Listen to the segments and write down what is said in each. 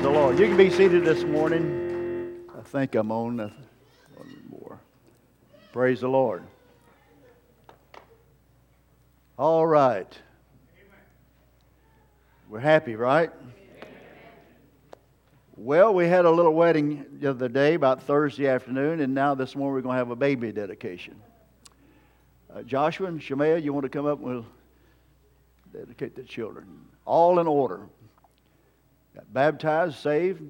Praise the Lord. You can be seated this morning. I think I'm on one more. Praise the Lord. All right. We're happy, right? Well, we had a little wedding the other day, about Thursday afternoon, and now this morning we're going to have a baby dedication. Uh, Joshua and Shemaiah, you want to come up and we'll dedicate the children. All in order. Got baptized, saved,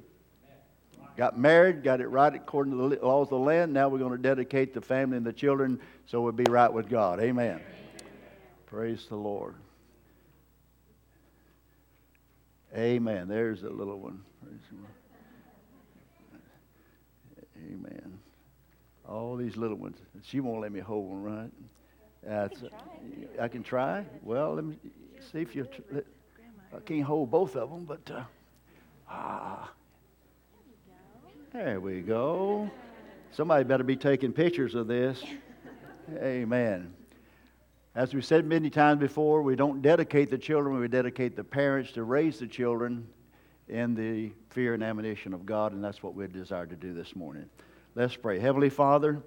got married, got it right according to the laws of the land. Now we're going to dedicate the family and the children so we'll be right with God. Amen. Amen. Praise the Lord. Amen. There's a little one. Amen. All these little ones. She won't let me hold one, right? That's, I can try. Well, let me see if you. I can't hold both of them, but uh, ah, there we go. Somebody better be taking pictures of this. Amen. As we said many times before, we don't dedicate the children, we dedicate the parents to raise the children in the fear and admonition of God, and that's what we desire to do this morning. Let's pray. Heavenly Father,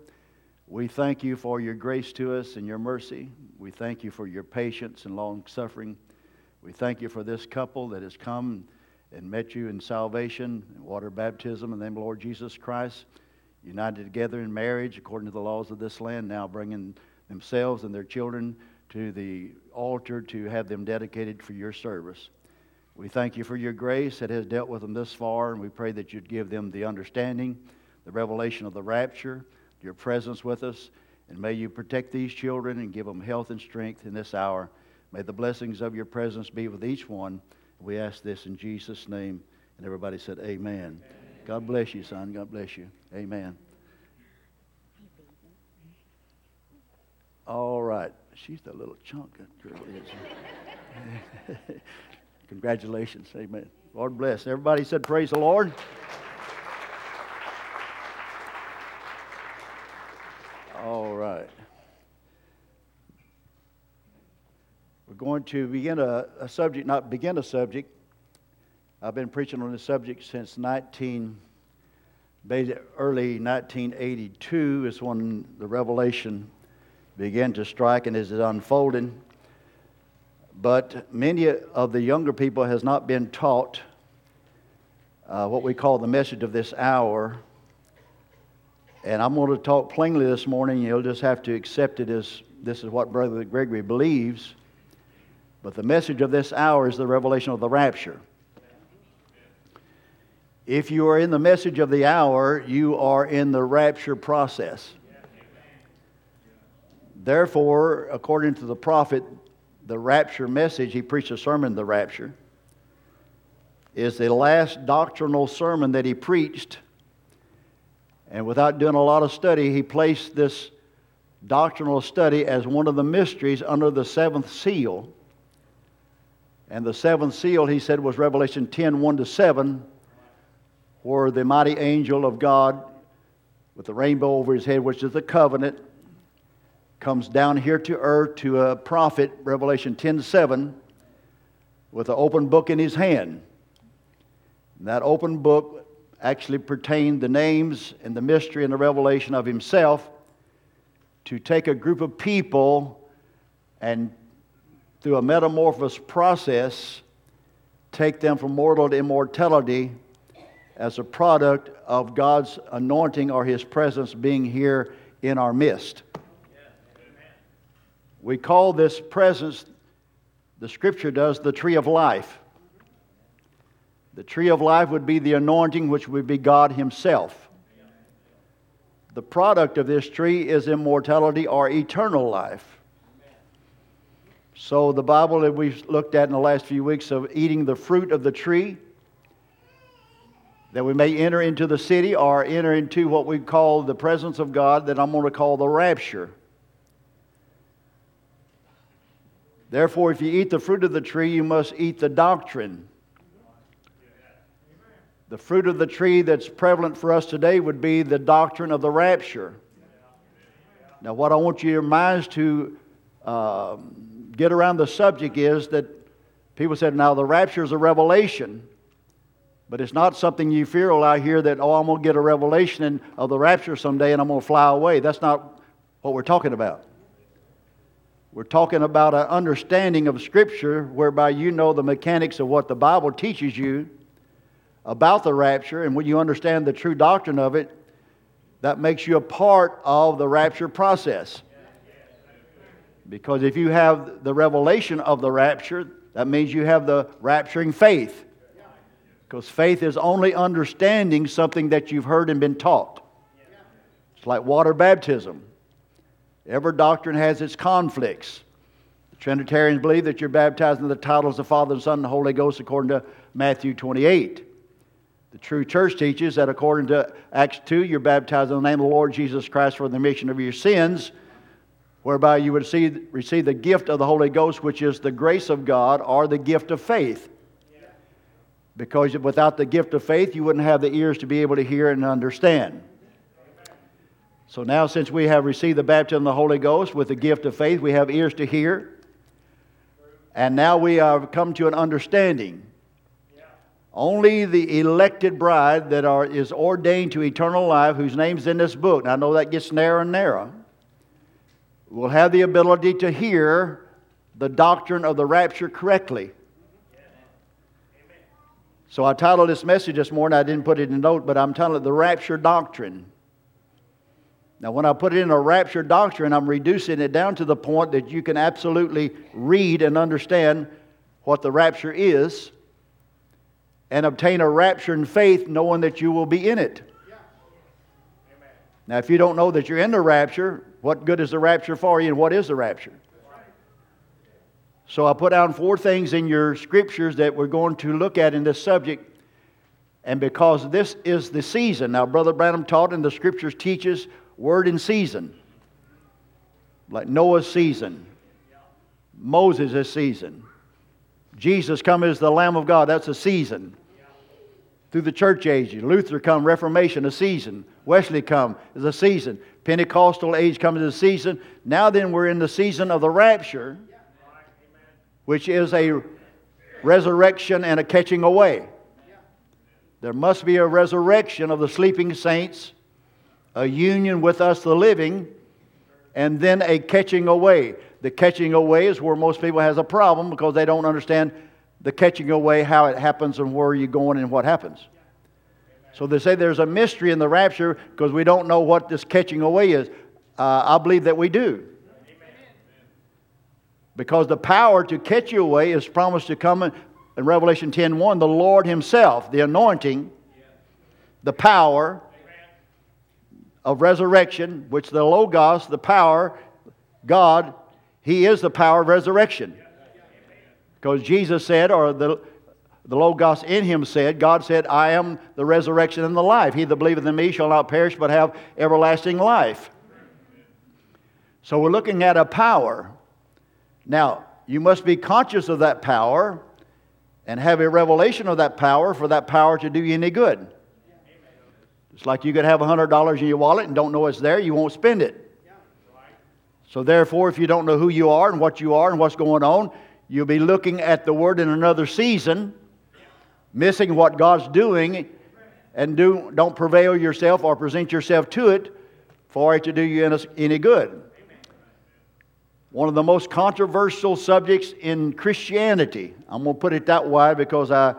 we thank you for your grace to us and your mercy. We thank you for your patience and long suffering. We thank you for this couple that has come and met you in salvation, and water baptism, in the name of Lord Jesus Christ, united together in marriage according to the laws of this land, now bringing themselves and their children to the altar to have them dedicated for your service. We thank you for your grace that has dealt with them this far, and we pray that you'd give them the understanding, the revelation of the rapture, your presence with us, and may you protect these children and give them health and strength in this hour. May the blessings of your presence be with each one. We ask this in Jesus' name. And everybody said, Amen. Amen. God bless you, son. God bless you. Amen. All right. She's the little chunk that girl is. Congratulations. Amen. Lord bless. Everybody said, Praise the Lord. All right. We're going to begin a, a subject, not begin a subject. I've been preaching on this subject since 19, early 1982 is when the revelation began to strike and is unfolding. But many of the younger people has not been taught uh, what we call the message of this hour. And I'm going to talk plainly this morning. You'll just have to accept it as this is what Brother Gregory believes. But the message of this hour is the revelation of the rapture. If you are in the message of the hour, you are in the rapture process. Therefore, according to the prophet, the rapture message, he preached a sermon, The Rapture, is the last doctrinal sermon that he preached. And without doing a lot of study, he placed this doctrinal study as one of the mysteries under the seventh seal and the seventh seal, he said, was Revelation 10 1 to 7, where the mighty angel of God with the rainbow over his head, which is the covenant, comes down here to earth to a prophet, Revelation 10 7, with an open book in his hand. And that open book actually pertained the names and the mystery and the revelation of himself to take a group of people and through a metamorphosis process, take them from mortal to immortality as a product of God's anointing or His presence being here in our midst. We call this presence, the scripture does, the tree of life. The tree of life would be the anointing, which would be God Himself. The product of this tree is immortality or eternal life. So, the Bible that we've looked at in the last few weeks of eating the fruit of the tree, that we may enter into the city or enter into what we call the presence of God, that I'm going to call the rapture. Therefore, if you eat the fruit of the tree, you must eat the doctrine. The fruit of the tree that's prevalent for us today would be the doctrine of the rapture. Now, what I want your minds to um, get around the subject is that people said, now the rapture is a revelation. But it's not something you feel out here that, oh, I'm going to get a revelation of the rapture someday and I'm going to fly away. That's not what we're talking about. We're talking about an understanding of Scripture whereby you know the mechanics of what the Bible teaches you about the rapture, and when you understand the true doctrine of it, that makes you a part of the rapture process. Because if you have the revelation of the rapture, that means you have the rapturing faith. Because faith is only understanding something that you've heard and been taught. It's like water baptism. Every doctrine has its conflicts. The Trinitarians believe that you're baptized in the titles of the Father, Son, and Holy Ghost according to Matthew 28. The true church teaches that according to Acts 2, you're baptized in the name of the Lord Jesus Christ for the remission of your sins, whereby you would receive, receive the gift of the Holy Ghost, which is the grace of God or the gift of faith. Because without the gift of faith, you wouldn't have the ears to be able to hear and understand. So now, since we have received the baptism of the Holy Ghost with the gift of faith, we have ears to hear. And now we have come to an understanding. Only the elected bride that are, is ordained to eternal life, whose name's in this book, and I know that gets narrower and narrower, will have the ability to hear the doctrine of the rapture correctly. So I titled this message this morning, I didn't put it in a note, but I'm telling it the rapture doctrine. Now, when I put it in a rapture doctrine, I'm reducing it down to the point that you can absolutely read and understand what the rapture is and obtain a rapture in faith knowing that you will be in it. Now, if you don't know that you're in the rapture, what good is the rapture for you and what is the rapture? So I put down four things in your scriptures that we're going to look at in this subject. And because this is the season, now Brother Branham taught and the scriptures teaches word in season. Like Noah's season, Moses' season. Jesus come as the Lamb of God, that's a season. Through the church age, Luther come, Reformation, a season. Wesley come is a season. Pentecostal age comes as a season. Now then, we're in the season of the rapture, which is a resurrection and a catching away. There must be a resurrection of the sleeping saints a union with us, the living, and then a catching away. The catching away is where most people has a problem because they don't understand the catching away, how it happens, and where you're going and what happens. So they say there's a mystery in the rapture because we don't know what this catching away is. Uh, I believe that we do. Because the power to catch you away is promised to come in, in Revelation 10:1. The Lord Himself, the anointing, the power, of resurrection, which the Logos, the power, God, He is the power of resurrection. Because Jesus said, or the, the Logos in Him said, God said, I am the resurrection and the life. He that believeth in me shall not perish but have everlasting life. So we're looking at a power. Now, you must be conscious of that power and have a revelation of that power for that power to do you any good. It's like you could have $100 in your wallet and don't know it's there, you won't spend it. So, therefore, if you don't know who you are and what you are and what's going on, you'll be looking at the Word in another season, missing what God's doing, and do, don't prevail yourself or present yourself to it for it to do you any good. One of the most controversial subjects in Christianity, I'm going to put it that way because I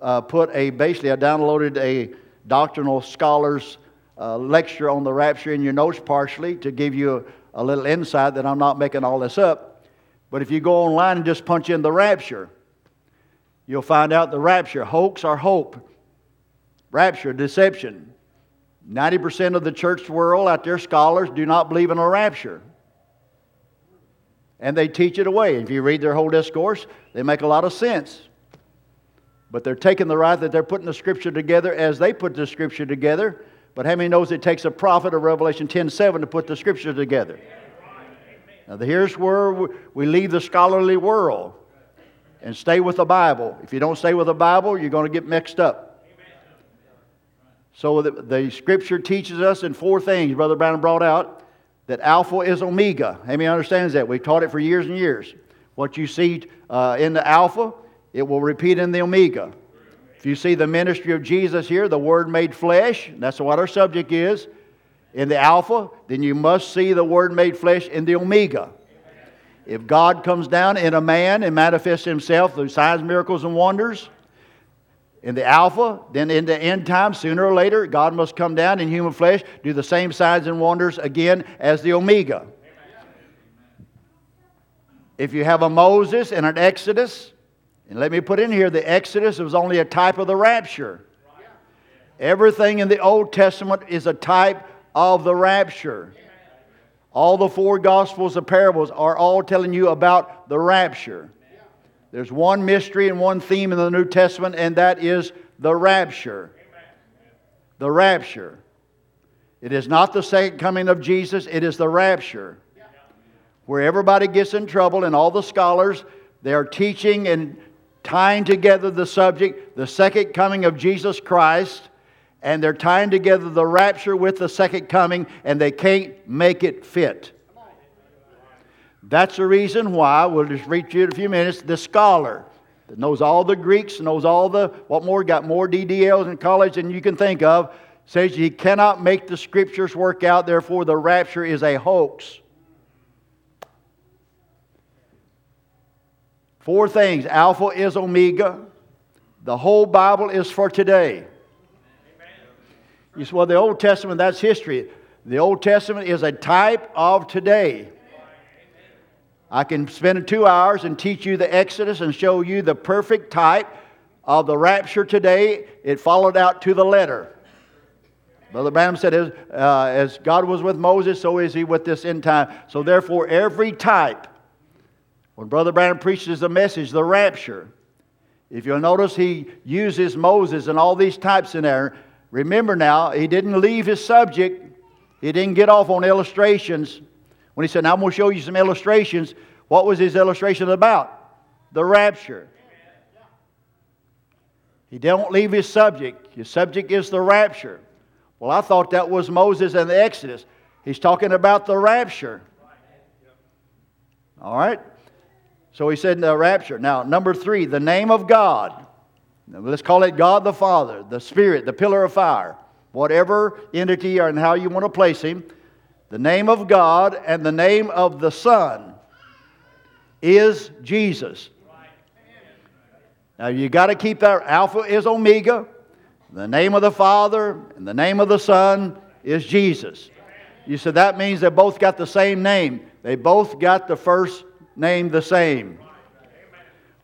uh, put a, basically, I downloaded a doctrinal scholars uh, lecture on the rapture in your notes partially to give you a, a little insight that I'm not making all this up. But if you go online and just punch in the rapture, you'll find out the rapture, hoax or hope, rapture, deception. 90% of the church world out there, scholars, do not believe in a rapture. And they teach it away. If you read their whole discourse, they make a lot of sense. But they're taking the right that they're putting the scripture together as they put the scripture together. But how many knows it takes a prophet of Revelation 10 7 to put the scripture together? Now, here's where we leave the scholarly world and stay with the Bible. If you don't stay with the Bible, you're going to get mixed up. So, the, the scripture teaches us in four things, Brother Brown brought out that Alpha is Omega. Many understands that? We've taught it for years and years. What you see uh, in the Alpha it will repeat in the Omega. If you see the ministry of Jesus here, the Word made flesh, that's what our subject is, in the Alpha, then you must see the Word made flesh in the Omega. If God comes down in a man and manifests Himself through signs, miracles, and wonders, in the Alpha, then in the end time, sooner or later, God must come down in human flesh, do the same signs and wonders again as the Omega. If you have a Moses and an Exodus, and let me put in here the Exodus was only a type of the rapture. Everything in the Old Testament is a type of the rapture. All the four Gospels of parables are all telling you about the rapture. There's one mystery and one theme in the New Testament, and that is the rapture. The rapture. It is not the second coming of Jesus, it is the rapture. Where everybody gets in trouble, and all the scholars, they are teaching and tying together the subject, the second coming of Jesus Christ, and they're tying together the rapture with the second coming, and they can't make it fit. That's the reason why, we'll just read you in a few minutes, the scholar that knows all the Greeks, knows all the, what more, got more DDLs in college than you can think of, says he cannot make the scriptures work out, therefore the rapture is a hoax. Four things Alpha is Omega. The whole Bible is for today. You say, well, the Old Testament, that's history. The Old Testament is a type of today. I can spend two hours and teach you the Exodus and show you the perfect type of the rapture today. It followed out to the letter. Brother Branham said, as, uh, as God was with Moses, so is he with this end time. So, therefore, every type, when Brother Branham preaches the message, the rapture, if you'll notice, he uses Moses and all these types in there. Remember now, he didn't leave his subject, he didn't get off on illustrations. When he said, now I'm going to show you some illustrations, what was his illustration about? The rapture. He don't leave his subject. His subject is the rapture. Well, I thought that was Moses and the Exodus. He's talking about the rapture. All right? So he said the rapture. Now, number three, the name of God. Let's call it God the Father, the Spirit, the pillar of fire. Whatever entity or how you want to place him the name of God and the name of the Son is Jesus. Now you got to keep that. Alpha is Omega. The name of the Father and the name of the Son is Jesus. You said that means they both got the same name. They both got the first name the same.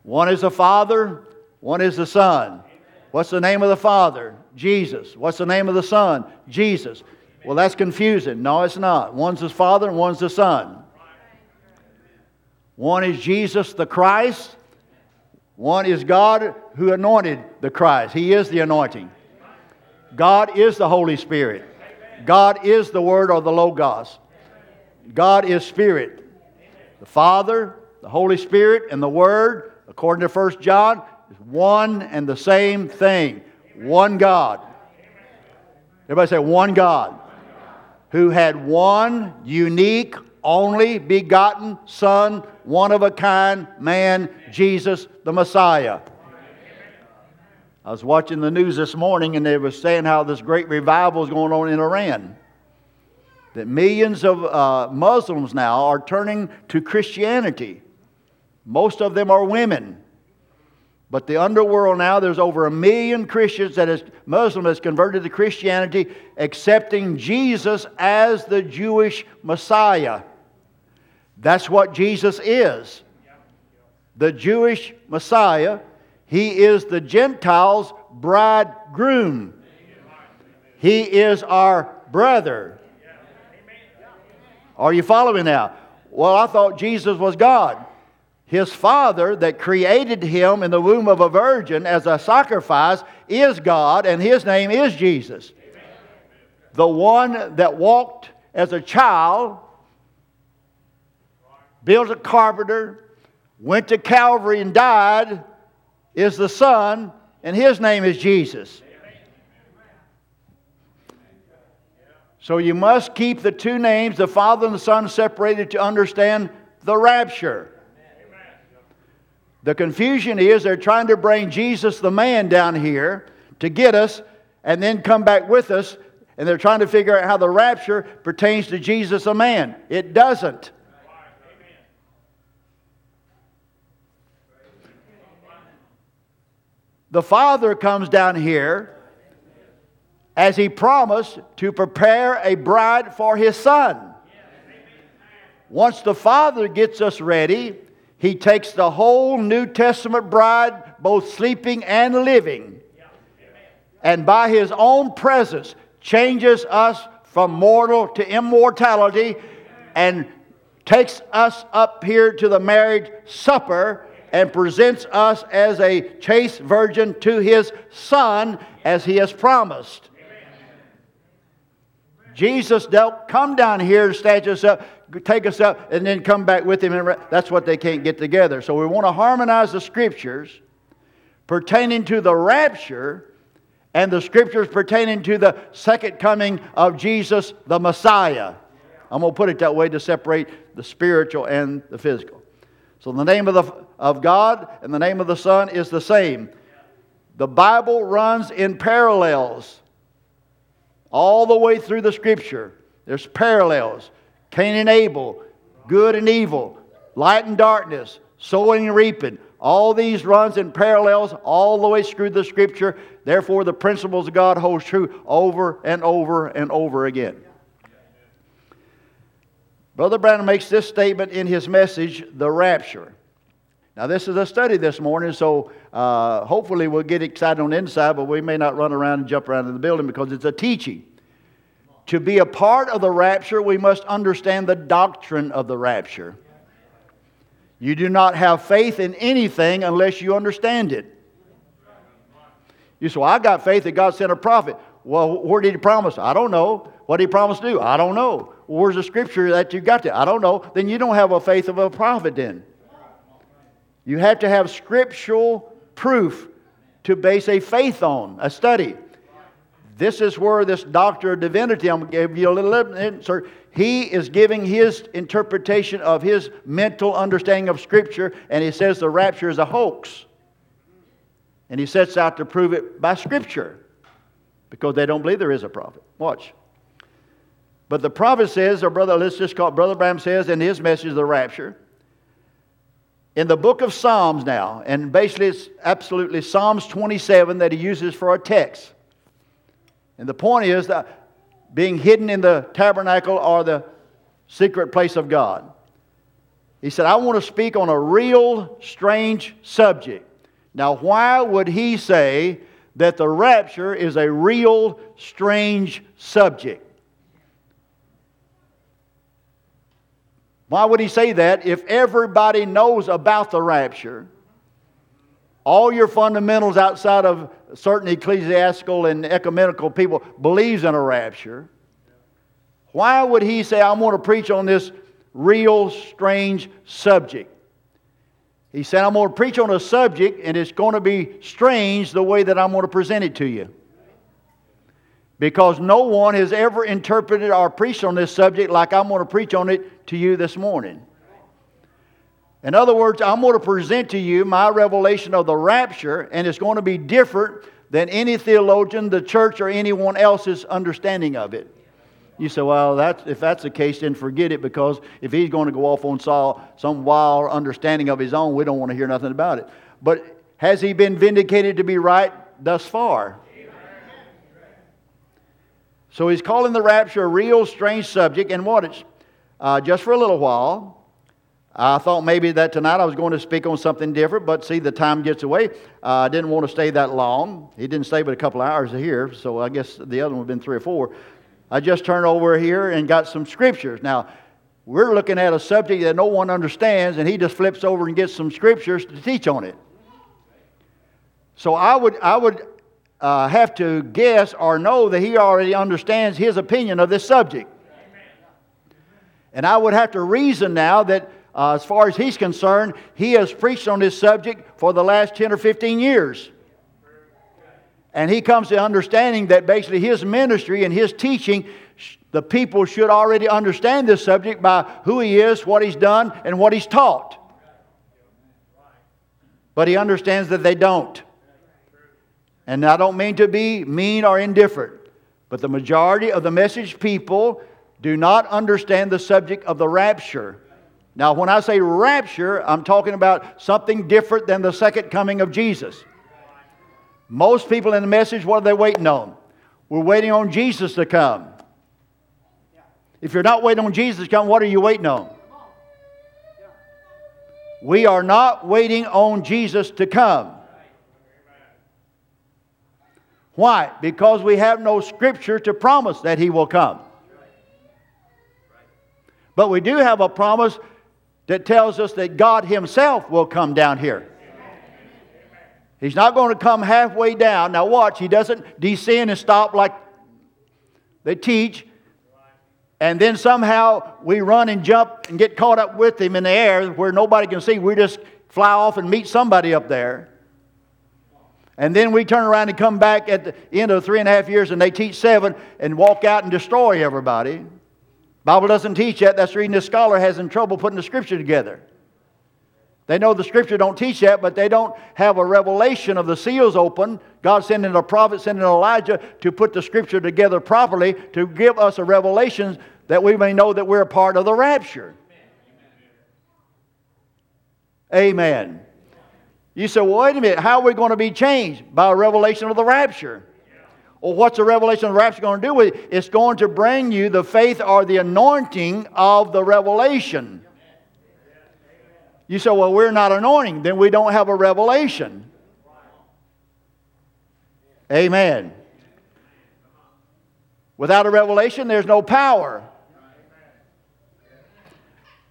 One is the Father, one is the Son. What's the name of the Father? Jesus. What's the name of the Son? Jesus. Well, that's confusing. No, it's not. One's the Father and one's the Son. One is Jesus the Christ. One is God who anointed the Christ. He is the anointing. God is the Holy Spirit. God is the Word or the Logos. God is Spirit. The Father, the Holy Spirit, and the Word, according to 1 John, is one and the same thing. One God. Everybody say, one God who had one unique, only begotten Son, one of a kind man, Jesus the Messiah. I was watching the news this morning and they were saying how this great revival is going on in Iran. That millions of uh, Muslims now are turning to Christianity. Most of them are women. But the underworld now, there's over a million Christians that is Muslim has converted to Christianity, accepting Jesus as the Jewish Messiah. That's what Jesus is. The Jewish Messiah. He is the Gentiles' bridegroom. He is our brother. Are you following now? Well, I thought Jesus was God. His father that created him in the womb of a virgin as a sacrifice is God, and his name is Jesus. The one that walked as a child, built a carpenter, went to Calvary and died, is the Son, and his name is Jesus. So you must keep the two names, the Father and the Son, separated to understand the rapture. The confusion is they're trying to bring Jesus the man down here to get us and then come back with us, and they're trying to figure out how the rapture pertains to Jesus a man. It doesn't. The Father comes down here as He promised to prepare a bride for His Son. Once the Father gets us ready, He takes the whole New Testament bride, both sleeping and living, and by His own presence changes us from mortal to immortality and takes us up here to the marriage supper and presents us as a chaste virgin to his son as he has promised. Jesus don't come down here snatch us up, take us up, and then come back with him. And that's what they can't get together. So we want to harmonize the scriptures pertaining to the rapture and the scriptures pertaining to the second coming of Jesus the Messiah. I'm going to put it that way to separate the spiritual and the physical. So the name of, the, of God and the name of the Son is the same. The Bible runs in parallels all the way through the scripture. There's parallels Cain and Abel, good and evil, light and darkness, sowing and reaping. All these runs in parallels all the way through the scripture. Therefore, the principles of God hold true over and over and over again. Brother Branham makes this statement in his message, The Rapture. Now, this is a study this morning, so uh, hopefully we'll get excited on the inside, but we may not run around and jump around in the building because it's a teaching. To be a part of the rapture, we must understand the doctrine of the rapture. You do not have faith in anything unless you understand it. You say, well, I got faith that God sent a prophet. Well, where did he promise? I don't know. What did he promise to do? I don't know. Where's the scripture that you got there? I don't know. Then you don't have a faith of a prophet then. You have to have scriptural proof to base a faith on, a study. This is where this doctor of divinity, I'm going to give you a little insert. He is giving his interpretation of his mental understanding of Scripture, and he says the rapture is a hoax. And he sets out to prove it by Scripture because they don't believe there is a prophet. Watch. But the prophet says, or brother, let's just call it, Brother Branham says in his message, the rapture, in the book of Psalms now, and basically it's absolutely Psalms 27 that he uses for a text. And the point is that being hidden in the tabernacle or the secret place of God. He said, I want to speak on a real strange subject. Now, why would he say that the rapture is a real strange subject? Why would he say that if everybody knows about the rapture? All your fundamentals outside of certain ecclesiastical and ecumenical people believes in a rapture. Why would he say, I want to preach on this real strange subject? He said, I'm going to preach on a subject and it's going to be strange the way that I'm going to present it to you. Because no one has ever interpreted or preached on this subject like I'm going to preach on it to you this morning. In other words, I'm going to present to you my revelation of the rapture, and it's going to be different than any theologian, the church, or anyone else's understanding of it. You say, well, that's, if that's the case, then forget it because if he's going to go off on some wild understanding of his own, we don't want to hear nothing about it. But has he been vindicated to be right thus far? So he's calling the rapture a real strange subject, and what it's uh, just for a little while. I thought maybe that tonight I was going to speak on something different, but see, the time gets away. Uh, I didn't want to stay that long. He didn't stay but a couple hours here, so I guess the other one would have been three or four. I just turned over here and got some scriptures. Now, we're looking at a subject that no one understands, and he just flips over and gets some scriptures to teach on it. So I would, I would uh, have to guess or know that he already understands his opinion of this subject. And I would have to reason now that uh, as far as he's concerned, he has preached on this subject for the last 10 or 15 years. And he comes to understanding that basically his ministry and his teaching, the people should already understand this subject by who he is, what he's done, and what he's taught. but he understands that they don't. And I don't mean to be mean or indifferent, but the majority of the message people do not understand the subject of the rapture. Now, when I say rapture, I'm talking about something different than the second coming of Jesus. Most people in the message, what are they waiting on? We're waiting on Jesus to come. If you're not waiting on Jesus to come, what are you waiting on? We are not waiting on Jesus to come. Why? Because we have no scripture to promise that he will come. But we do have a promise that tells us that God himself will come down here. He's not going to come halfway down. Now, watch, he doesn't descend and stop like they teach, and then somehow we run and jump and get caught up with him in the air where nobody can see. We just fly off and meet somebody up there. And then we turn around and come back at the end of three and a half years and they teach seven and walk out and destroy everybody. Bible doesn't teach that. That's the reason the scholar has in trouble putting the scripture together. They know the scripture don't teach that, but they don't have a revelation of the seals open. God sending a prophet, sending Elijah to put the scripture together properly to give us a revelation that we may know that we're a part of the rapture. Amen. You say, well, wait a minute, how are we going to be changed? By a revelation of the rapture. Well, what's the revelation of the rapture going to do with it? It's going to bring you the faith or the anointing of the revelation. You say, well, we're not anointing, then we don't have a revelation. Amen. Without a revelation, there's no power.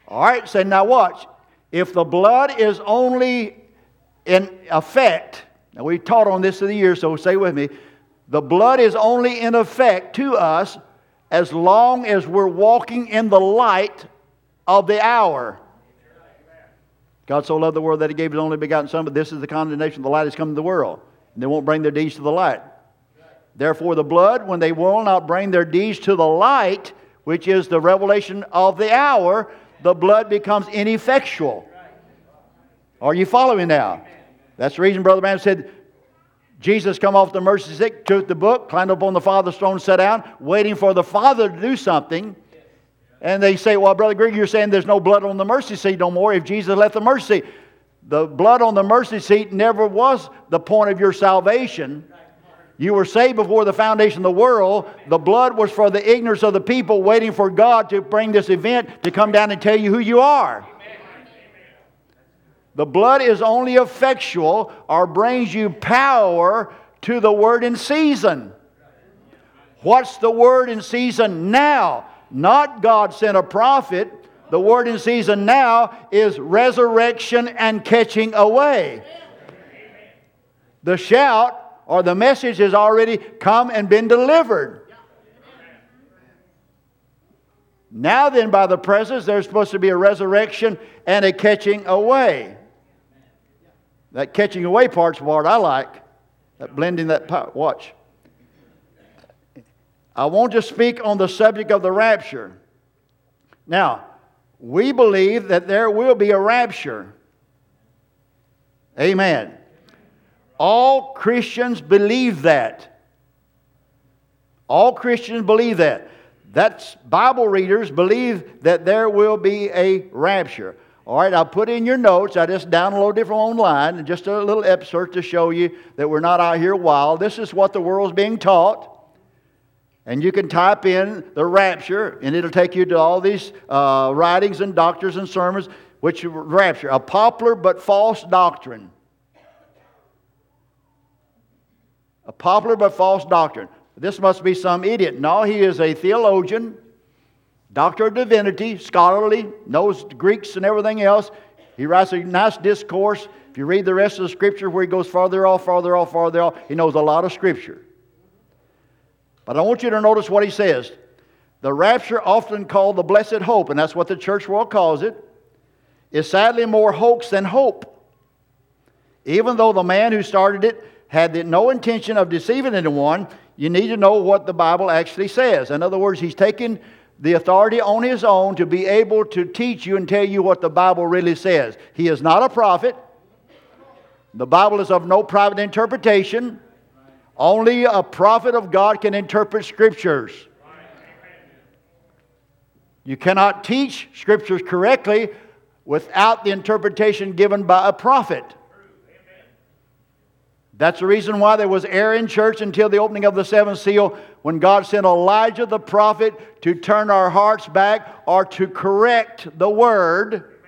All right, so now watch. If the blood is only in effect, now we taught on this through the year, so say with me. The blood is only in effect to us as long as we're walking in the light of the hour. God so loved the world that he gave his only begotten Son, but this is the condemnation. The light has come to the world, and they won't bring their deeds to the light. Therefore, the blood, when they will not bring their deeds to the light, which is the revelation of the hour, the blood becomes ineffectual. Are you following now? That's the reason Brother Branham said, Jesus come off the mercy seat, took the book, climbed up on the Father's throne, sat down, waiting for the Father to do something. And they say, Well, Brother Greg, you're saying there's no blood on the mercy seat no more if Jesus left the mercy. The blood on the mercy seat never was the point of your salvation. You were saved before the foundation of the world. The blood was for the ignorance of the people waiting for God to bring this event to come down and tell you who you are. The blood is only effectual or brings you power to the word in season. What's the word in season now? Not God sent a prophet. The word in season now is resurrection and catching away. The shout or the message has already come and been delivered. Now, then, by the presence, there's supposed to be a resurrection and a catching away. That catching away part's what I like. That blending that part. Watch. I want to speak on the subject of the rapture. Now, we believe that there will be a rapture. Amen. All Christians believe that. All Christians believe that. That's Bible readers believe that there will be a rapture. All right, I'll put in your notes. I just download it from online, just a little excerpt to show you that we're not out here wild. This is what the world's being taught. And you can type in the rapture, and it'll take you to all these uh, writings and doctors and sermons, which rapture, a popular but false doctrine. A popular but false doctrine. This must be some idiot. No, he is a theologian, doctor of divinity, scholarly, knows Greeks and everything else. He writes a nice discourse. If you read the rest of the scripture where he goes farther off, farther off, farther off, he knows a lot of scripture. But I want you to notice what he says. The rapture, often called the blessed hope, and that's what the church world calls it, is sadly more hoax than hope. Even though the man who started it had no intention of deceiving anyone, you need to know what the Bible actually says. In other words, he's taken the authority on his own to be able to teach you and tell you what the Bible really says. He is not a prophet. The Bible is of no private interpretation. Only a prophet of God can interpret scriptures. You cannot teach scriptures correctly without the interpretation given by a prophet. That's the reason why there was error in church until the opening of the seventh seal when God sent Elijah the prophet to turn our hearts back or to correct the word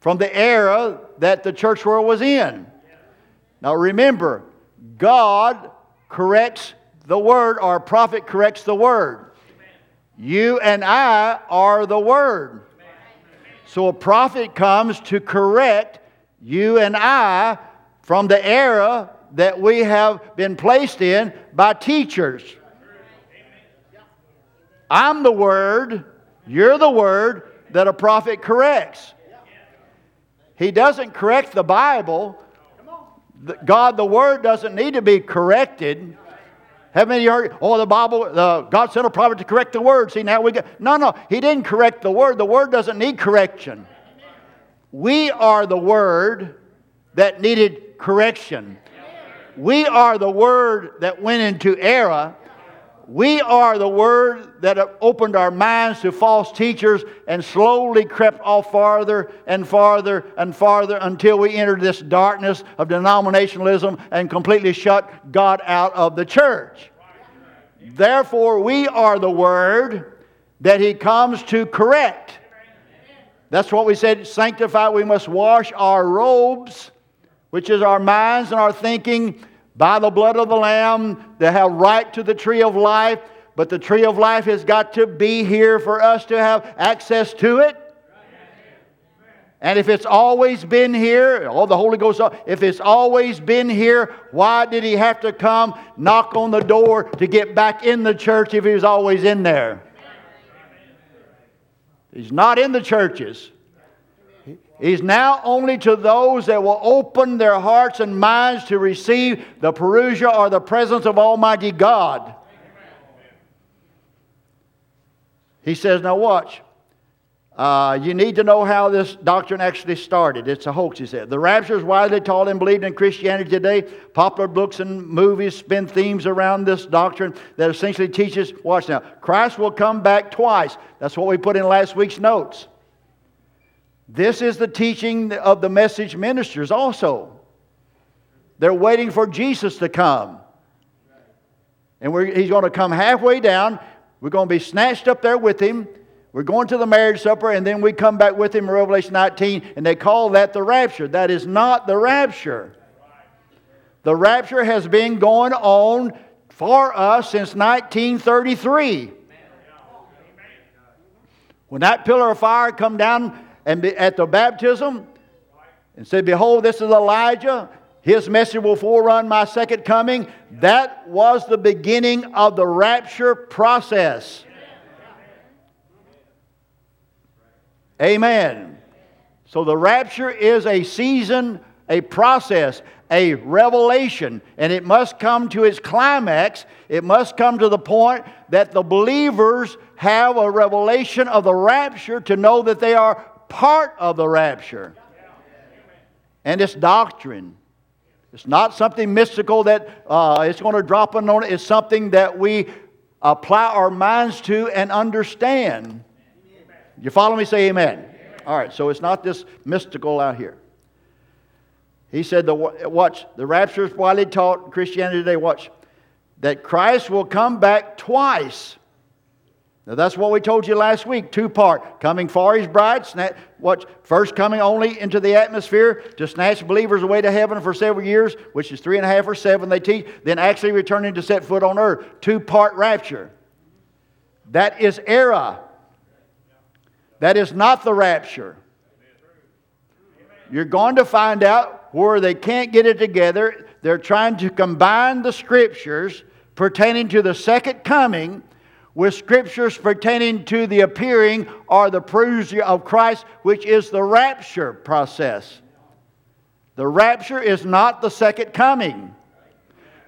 from the era that the church world was in. Now remember, God corrects the word, or prophet corrects the word. You and I are the word. So a prophet comes to correct you and I from the era that we have been placed in by teachers. I'm the word, you're the word that a prophet corrects. He doesn't correct the Bible. God, the Word, doesn't need to be corrected. Haven't you heard? Oh, the Bible, uh, God sent a prophet to correct the Word. See, now we get. No, no, He didn't correct the Word. The Word doesn't need correction. We are the Word that needed correction. We are the Word that went into error we are the word that opened our minds to false teachers and slowly crept off farther and farther and farther until we entered this darkness of denominationalism and completely shut God out of the church. Therefore, we are the word that He comes to correct. That's what we said sanctify. We must wash our robes, which is our minds and our thinking by the blood of the Lamb. They have right to the tree of life, but the tree of life has got to be here for us to have access to it. And if it's always been here, oh, the Holy Ghost, if it's always been here, why did he have to come knock on the door to get back in the church if he was always in there? He's not in the churches. He's now only to those that will open their hearts and minds to receive the parousia or the presence of Almighty God. He says, Now watch. Uh, you need to know how this doctrine actually started. It's a hoax, he said. The rapture is widely taught and believed in Christianity today. Popular books and movies spin themes around this doctrine that essentially teaches, watch now, Christ will come back twice. That's what we put in last week's notes. This is the teaching of the message ministers also. They're waiting for Jesus to come. And he's going to come halfway down. We're going to be snatched up there with him. We're going to the marriage supper, and then we come back with him in Revelation 19, and they call that the rapture. That is not the rapture. The rapture has been going on for us since 1933. When that pillar of fire come down and at the baptism and said, Behold, this is Elijah. His message will forerun my second coming. That was the beginning of the rapture process. Amen. So the rapture is a season, a process, a revelation, and it must come to its climax. It must come to the point that the believers have a revelation of the rapture to know that they are part of the rapture. And it's doctrine. It's not something mystical that uh, it's going to drop in on it. It's something that we apply our minds to and understand. You follow me? Say amen. All right, so it's not this mystical out here. He said, the, watch, the rapture is widely taught Christianity today. Watch, that Christ will come back twice. Now that's what we told you last week, two part. Coming his bride, snatch, what, first coming only into the atmosphere to snatch believers away to heaven for several years, which is three and a half or seven they teach, then actually returning to set foot on earth. Two part rapture. That is era. That is not the rapture. You're going to find out where they can't get it together. They're trying to combine the scriptures pertaining to the second coming with scriptures pertaining to the appearing or the parousia of Christ, which is the rapture process. The rapture is not the second coming.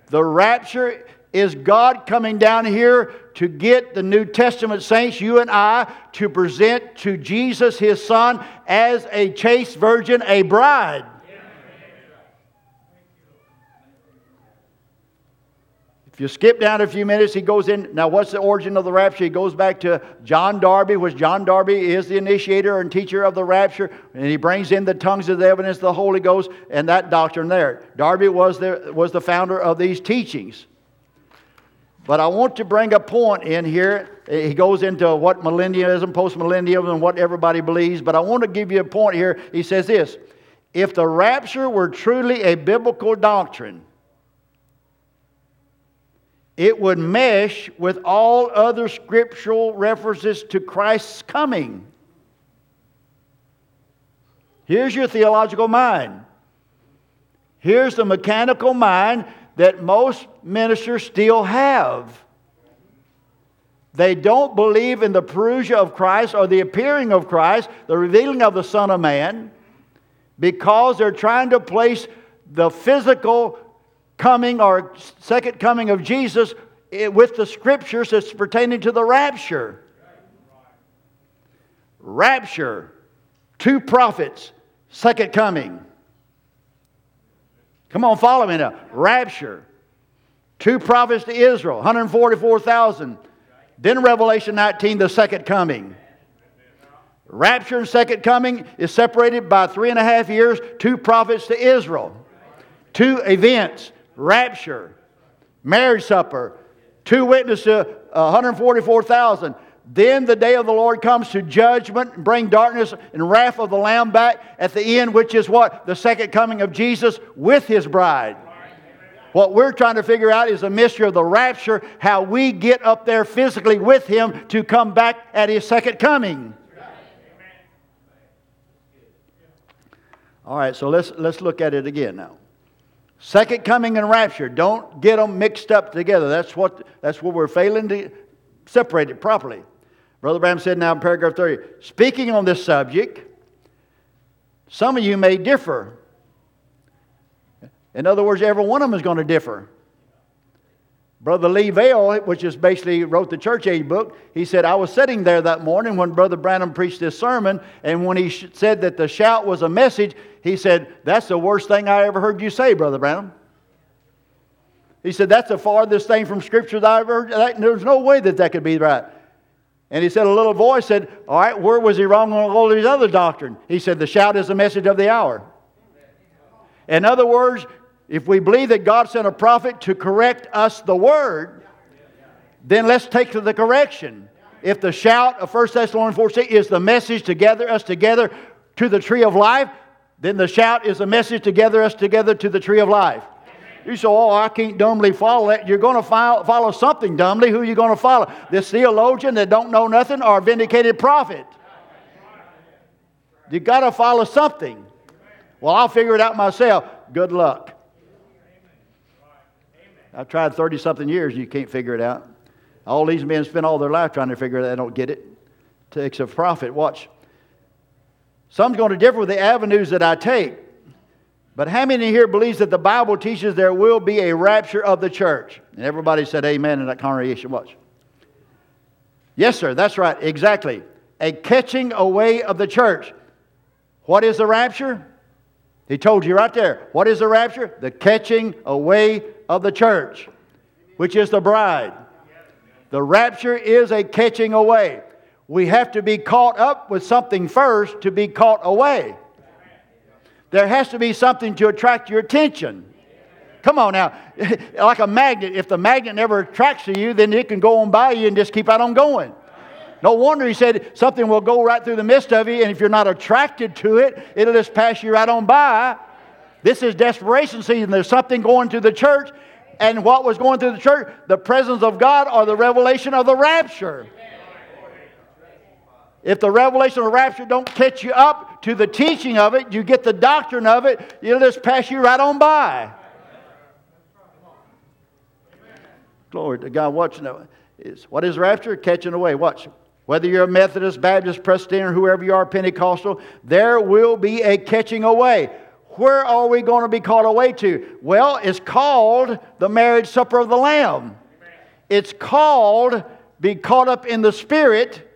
The rapture is God coming down here to get the New Testament saints, you and I, to present to Jesus, his son, as a chaste virgin, a bride. If you skip down a few minutes, he goes in. Now, what's the origin of the rapture? He goes back to John Darby, which John Darby is the initiator and teacher of the rapture, and he brings in the tongues of the evidence the Holy Ghost and that doctrine there. Darby was the, was the founder of these teachings. But I want to bring a point in here. Eh, he goes into what millennialism, postmillennialism, and what everybody believes. But I want to give you a point here. He says this If the rapture were truly a biblical doctrine, it would mesh with all other scriptural references to Christ's coming. Here's your theological mind. Here's the mechanical mind that most ministers still have. They don't believe in the parousia of Christ or the appearing of Christ, the revealing of the Son of Man, because they're trying to place the physical coming or second coming of Jesus eh, with the scriptures that's pertaining to the rapture. Rapture, two prophets, second coming. Come on, follow me now. Rapture, two prophets to Israel, 144,000. Then Revelation 19, the second coming. Rapture and second coming is separated by three and a half years, two prophets to Israel. Two events rapture, marriage supper, two witnesses to 144,000. Then the day of the Lord comes to judgment, and bring darkness and wrath of the Lamb back at the end, which is what? The second coming of Jesus with his bride. What we're trying to figure out is the mystery of the rapture, how we get up there physically with him to come back at his second coming. All right, so let's, let's look at it again now. Second coming and rapture. Don't get them mixed up together. That's what, that's what we're failing to separate it properly. Brother Branham said now in paragraph 30 speaking on this subject, some of you may differ. In other words, every one of them is going to differ. Brother Lee Vayle, which is basically wrote the church age book, he said, I was sitting there that morning when Brother Branham preached this sermon, and when he sh- said that the shout was a message, he said, That's the worst thing I ever heard you say, Brother Branham. He said, That's the farthest thing from Scripture that I ever heard. That, there's no way that that could be right. And he said, A little voice said, All right, where was he wrong on all these other doctrine? He said, The shout is the message of the hour. In other words, if we believe that God sent a prophet to correct us the word, then let's take to the correction. If the shout of 1 Thessalonians 4 6 is the message to gather us together to the tree of life, then the shout is the message to gather us together to the tree of life. You say, Oh, I can't dumbly follow that. You're going to follow something dumbly. Who are you going to follow? This theologian that don't know nothing or a vindicated prophet? You got to follow something. Well, I'll figure it out myself. Good luck. I've tried 30 something years, and you can't figure it out. All these men spend all their life trying to figure it out, they don't get it. it takes a prophet. Watch. Some's going to differ with the avenues that I take. But how many here believes that the Bible teaches there will be a rapture of the church? And everybody said amen in that congregation. Watch. Yes, sir, that's right, exactly. A catching away of the church. What is the rapture? He told you right there. What is the rapture? The catching away of the church, which is the bride. The rapture is a catching away. We have to be caught up with something first to be caught away. There has to be something to attract your attention. Come on now. like a magnet, if the magnet never attracts to you, then it can go on by you and just keep on going. No wonder he said something will go right through the midst of you, and if you're not attracted to it, it'll just pass you right on by. This is desperation season. There's something going through the church. And what was going through the church? The presence of God or the revelation of the rapture. If the revelation of the rapture don't catch you up to the teaching of it, you get the doctrine of it, it'll just pass you right on by. Glory to God. Watch now. What is rapture? Catching away. Watch. Whether you're a Methodist, Baptist, Presbyterian, whoever you are, Pentecostal, there will be a catching away. Where are we going to be called away to? Well, it's called the marriage supper of the Lamb. It's called be caught up in the Spirit.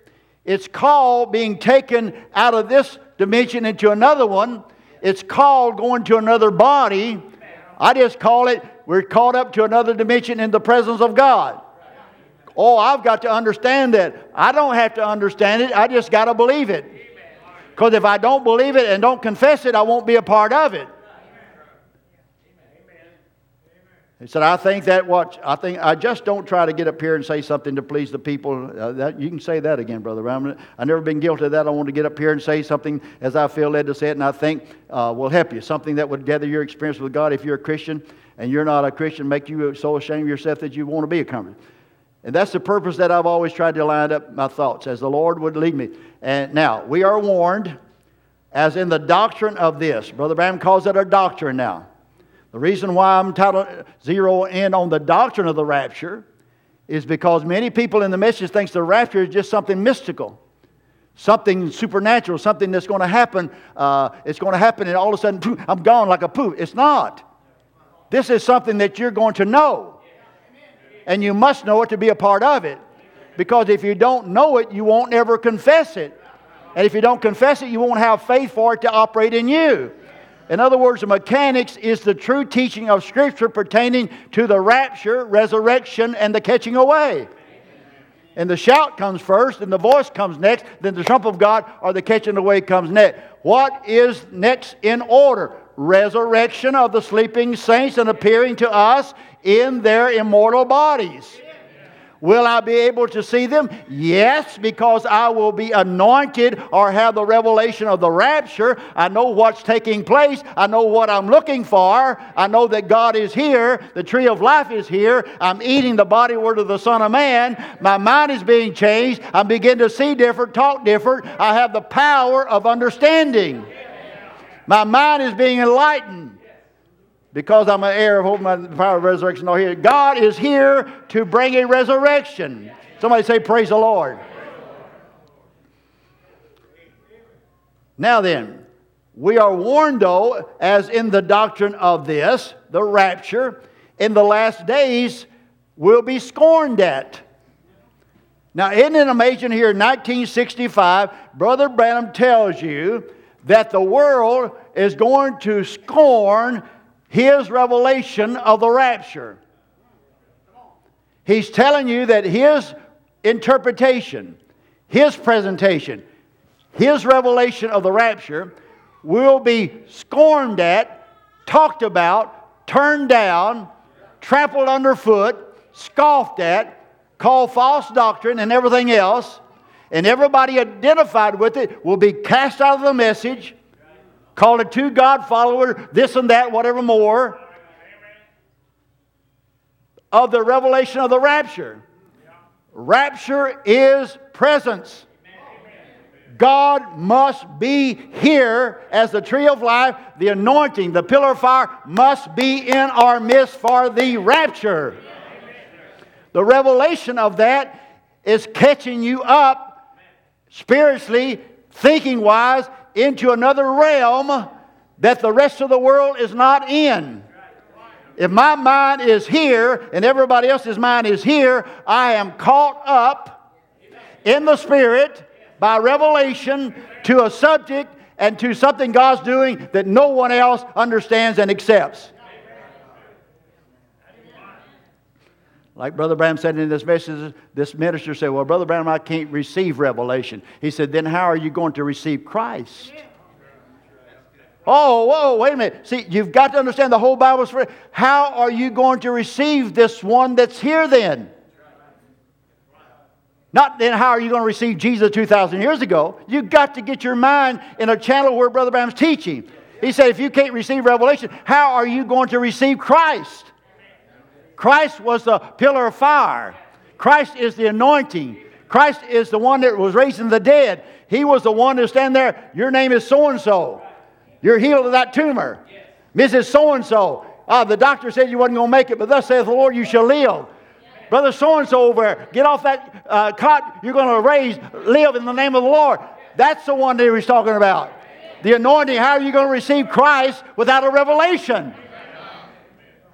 It's called being taken out of this dimension into another one. It's called going to another body I just call it we're caught up to another dimension in the presence of God. Oh, I've got to understand that. I don't have to understand it, I just got to believe it. Because if I don't believe it and don't confess it, I won't be a part of it. He said, I think that what, I think, I just don't try to get up here and say something to please the people. Uh, that, you can say that again, Brother Brown. I've never been guilty of that. I want to get up here and say something as I feel led to say it, and I think uh, will help you. Something that would gather your experience with God if you're a Christian and you're not a Christian, make you so ashamed of yourself that you want to be a Christian. And that's the purpose that I've always tried to line up my thoughts as the Lord would lead me. And now, we are warned, as in the doctrine of this. Brother Branham calls it a doctrine now. The reason why I'm titled zero in on the doctrine of the rapture is because many people in the message thinks the rapture is just something mystical, something supernatural, something that's going to happen. Uh, it's going to happen, and all of a sudden, poof, I'm gone like a poof. It's not. This is something that you're going to know, and you must know it to be a part of it. Because if you don't know it, you won't ever confess it. And if you don't confess it, you won't have faith for it to operate in you. In other words, the mechanics is the true teaching of Scripture pertaining to the rapture, resurrection, and the catching away. And the shout comes first, and the voice comes next, then the trump of God or the catching away comes next. What is next in order? Resurrection of the sleeping saints and appearing to us in their immortal bodies. Will I be able to see them? Yes, because I will be anointed or have the revelation of the rapture. I know what's taking place. I know what I'm looking for. I know that God is here. The tree of life is here. I'm eating the body word of the Son of Man. My mind is being changed. I'm beginning to see different, talk different. I have the power of understanding. My mind is being enlightened because I'm an heir of hope and the power of resurrection all here. God is here to bring a resurrection. Somebody say, Praise the Lord. Now then, we are warned, though, as in the doctrine of this, the rapture, in the last days will be scorned at. Now, isn't it amazing here in 1965, Brother Branham tells you that the world is going to scorn his revelation of the rapture. He's telling you that his interpretation, his presentation, his revelation of the rapture will be scorned at, talked about, turned down, trampled underfoot, scoffed at, called false doctrine, and everything else. And everybody identified with it will be cast out of the message called a two God follower, this and that, whatever more, of the revelation of the rapture. Rapture is presence. God must be here as the tree of life. The anointing, the pillar of fire must be in our midst for the rapture. The revelation of that is catching you up spiritually, thinking wise, into another realm that the rest of the world is not in. If my mind is here and everybody else's mind is here, I am caught up in the Spirit by revelation to a subject and to something God's doing that no one else understands and accepts. Like Brother Branham said in this message, this minister said, Well, Brother Branham, I can't receive revelation. He said, Then how are you going to receive Christ? Oh, whoa, wait a minute. See, you've got to understand the whole Bible's for how are you going to receive this one that's here then? Not then how are you going to receive Jesus 2,000 years ago? You've got to get your mind in a channel where Brother Branham's teaching. He said, if you can't receive revelation, how are you going to receive Christ? Christ was the pillar of fire. Christ is the anointing. Christ is the one that was raising the dead. He was the one to stand there. Your name is so and so. You're healed of that tumor. Mrs. So and so. the doctor said you wasn't going to make it, but thus saith the Lord, you shall live. Brother so and so over there, get off that uh, cot. You're going to raise, live in the name of the Lord. That's the one that he was talking about. The anointing. How are you going to receive Christ without a revelation?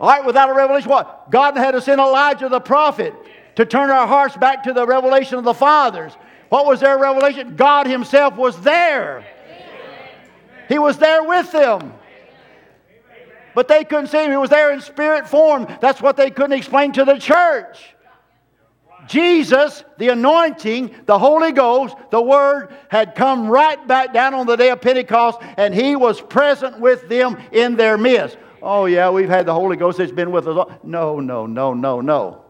All right, without a revelation, what? God had to send Elijah the prophet to turn our hearts back to the revelation of the fathers. What was their revelation? God Himself was there. He was there with them. But they couldn't see him. He was there in spirit form. That's what they couldn't explain to the church. Jesus, the anointing, the Holy Ghost, the Word had come right back down on the day of Pentecost, and He was present with them in their midst. Oh, yeah, we've had the Holy Ghost that's been with us. No, no, no, no, no.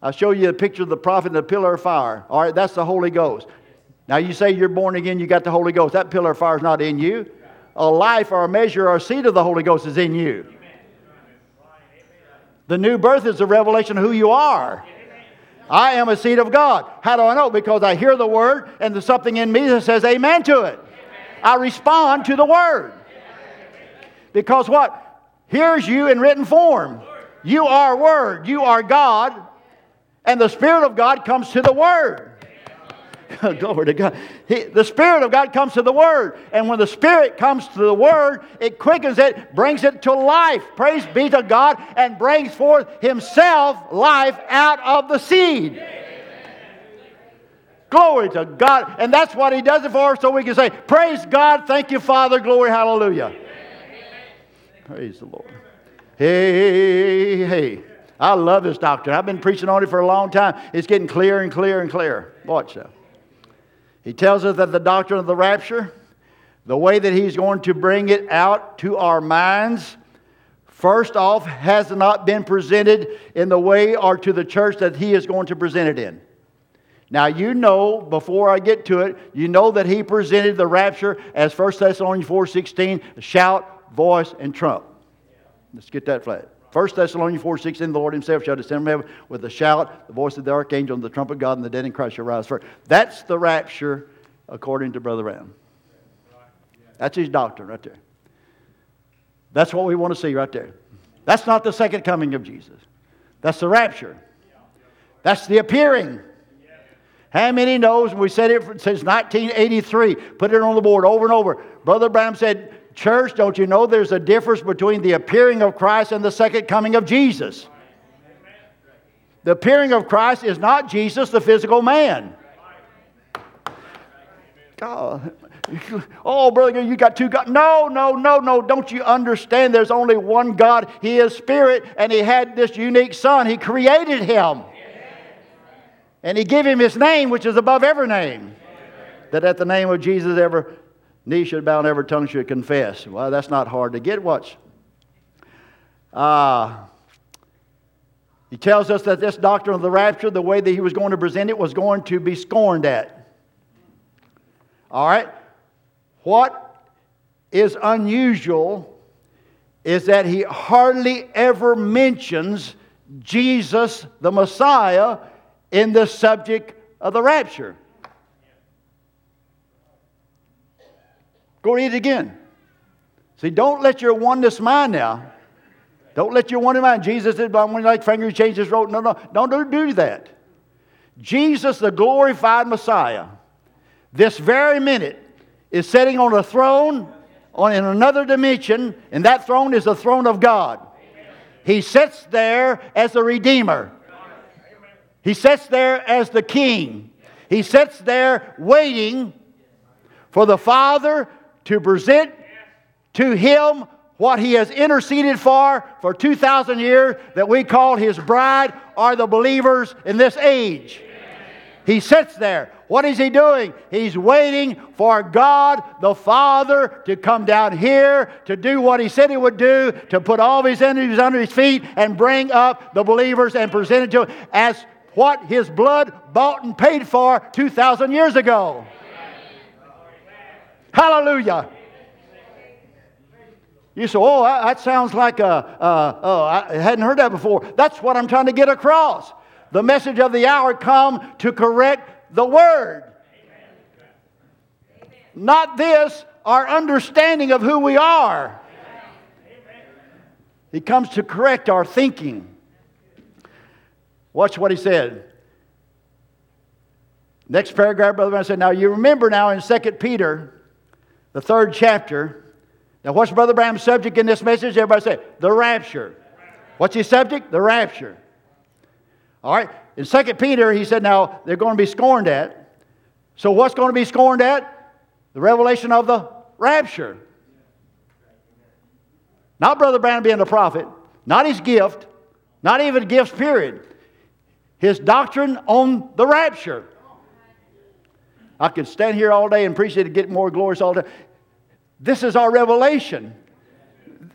I'll show you a picture of the prophet in the pillar of fire. All right, that's the Holy Ghost. Now, you say you're born again, you got the Holy Ghost. That pillar of fire is not in you. A life or a measure or a seed of the Holy Ghost is in you. The new birth is a revelation of who you are. I am a seed of God. How do I know? Because I hear the word and there's something in me that says amen to it. I respond to the word. Because what? Here's you in written form. You are word. You are God. And the Spirit of God comes to the word. Glory to God. He, the Spirit of God comes to the Word. And when the Spirit comes to the Word, it quickens it, brings it to life. Praise be to God, and brings forth Himself life out of the seed. Glory to God. And that's what He does it for so we can say, Praise God, thank you, Father, glory, hallelujah. Praise the Lord. Hey, hey. I love this doctrine. I've been preaching on it for a long time. It's getting clearer and clearer and clearer. Watch that. He tells us that the doctrine of the rapture, the way that he's going to bring it out to our minds, first off, has not been presented in the way or to the church that he is going to present it in. Now, you know, before I get to it, you know that he presented the rapture as 1 Thessalonians 4.16, shout, voice, and trump. Let's get that flat. 1 Thessalonians 4 16, the Lord himself shall descend from heaven with a shout, the voice of the archangel, and the trumpet of God, and the dead in Christ shall rise first. That's the rapture according to Brother Branham. That's his doctrine right there. That's what we want to see right there. That's not the second coming of Jesus. That's the rapture. That's the appearing. How many knows? We said it since 1983. Put it on the board over and over. Brother Branham said Church, don't you know there's a difference between the appearing of Christ and the second coming of Jesus? The appearing of Christ is not Jesus, the physical man. God. Oh, brother, you got two gods. No, no, no, no. Don't you understand? There's only one God. He is spirit, and He had this unique Son. He created Him. And He gave Him His name, which is above every name. That at the name of Jesus, ever knee should bow and every tongue should confess. Well, that's not hard to get. Watch. Uh, he tells us that this doctrine of the rapture, the way that he was going to present it, was going to be scorned at. All right? What is unusual is that he hardly ever mentions Jesus, the Messiah, in the subject of the rapture. Go read it again. See, don't let your oneness mind now. Don't let your oneness mind. Jesus did, but when like fingers change his road. No, no, don't do that. Jesus, the glorified Messiah, this very minute is sitting on a throne on, in another dimension, and that throne is the throne of God. He sits there as the Redeemer. He sits there as the King. He sits there waiting for the Father to present to him what he has interceded for for 2,000 years that we call his bride are the believers in this age. He sits there. What is he doing? He's waiting for God the Father to come down here to do what he said he would do, to put all of his enemies under his feet and bring up the believers and present it to him as what his blood bought and paid for 2,000 years ago. Hallelujah. You say, oh, that sounds like a, uh, oh, I hadn't heard that before. That's what I'm trying to get across. The message of the hour come to correct the word. Not this, our understanding of who we are. He comes to correct our thinking. Watch what he said. Next paragraph, Brother I said, Now you remember now in 2 Peter the third chapter. Now, what's Brother Branham's subject in this message? Everybody say, the rapture. What's his subject? The rapture. All right. In 2 Peter, he said, now they're going to be scorned at. So, what's going to be scorned at? The revelation of the rapture. Not Brother Branham being a prophet, not his gift, not even gifts, period. His doctrine on the rapture. I could stand here all day and preach it and get more glorious all day. This is our revelation.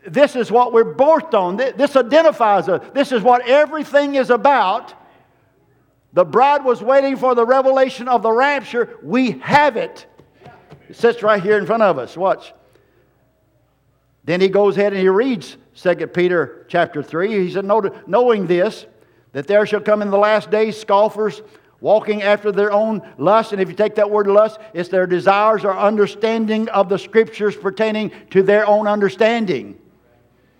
This is what we're birthed on. This identifies us. This is what everything is about. The bride was waiting for the revelation of the rapture. We have it. It sits right here in front of us. Watch. Then he goes ahead and he reads 2 Peter chapter 3. He said, Knowing this, that there shall come in the last days scoffers walking after their own lust. And if you take that word lust, it's their desires or understanding of the scriptures pertaining to their own understanding.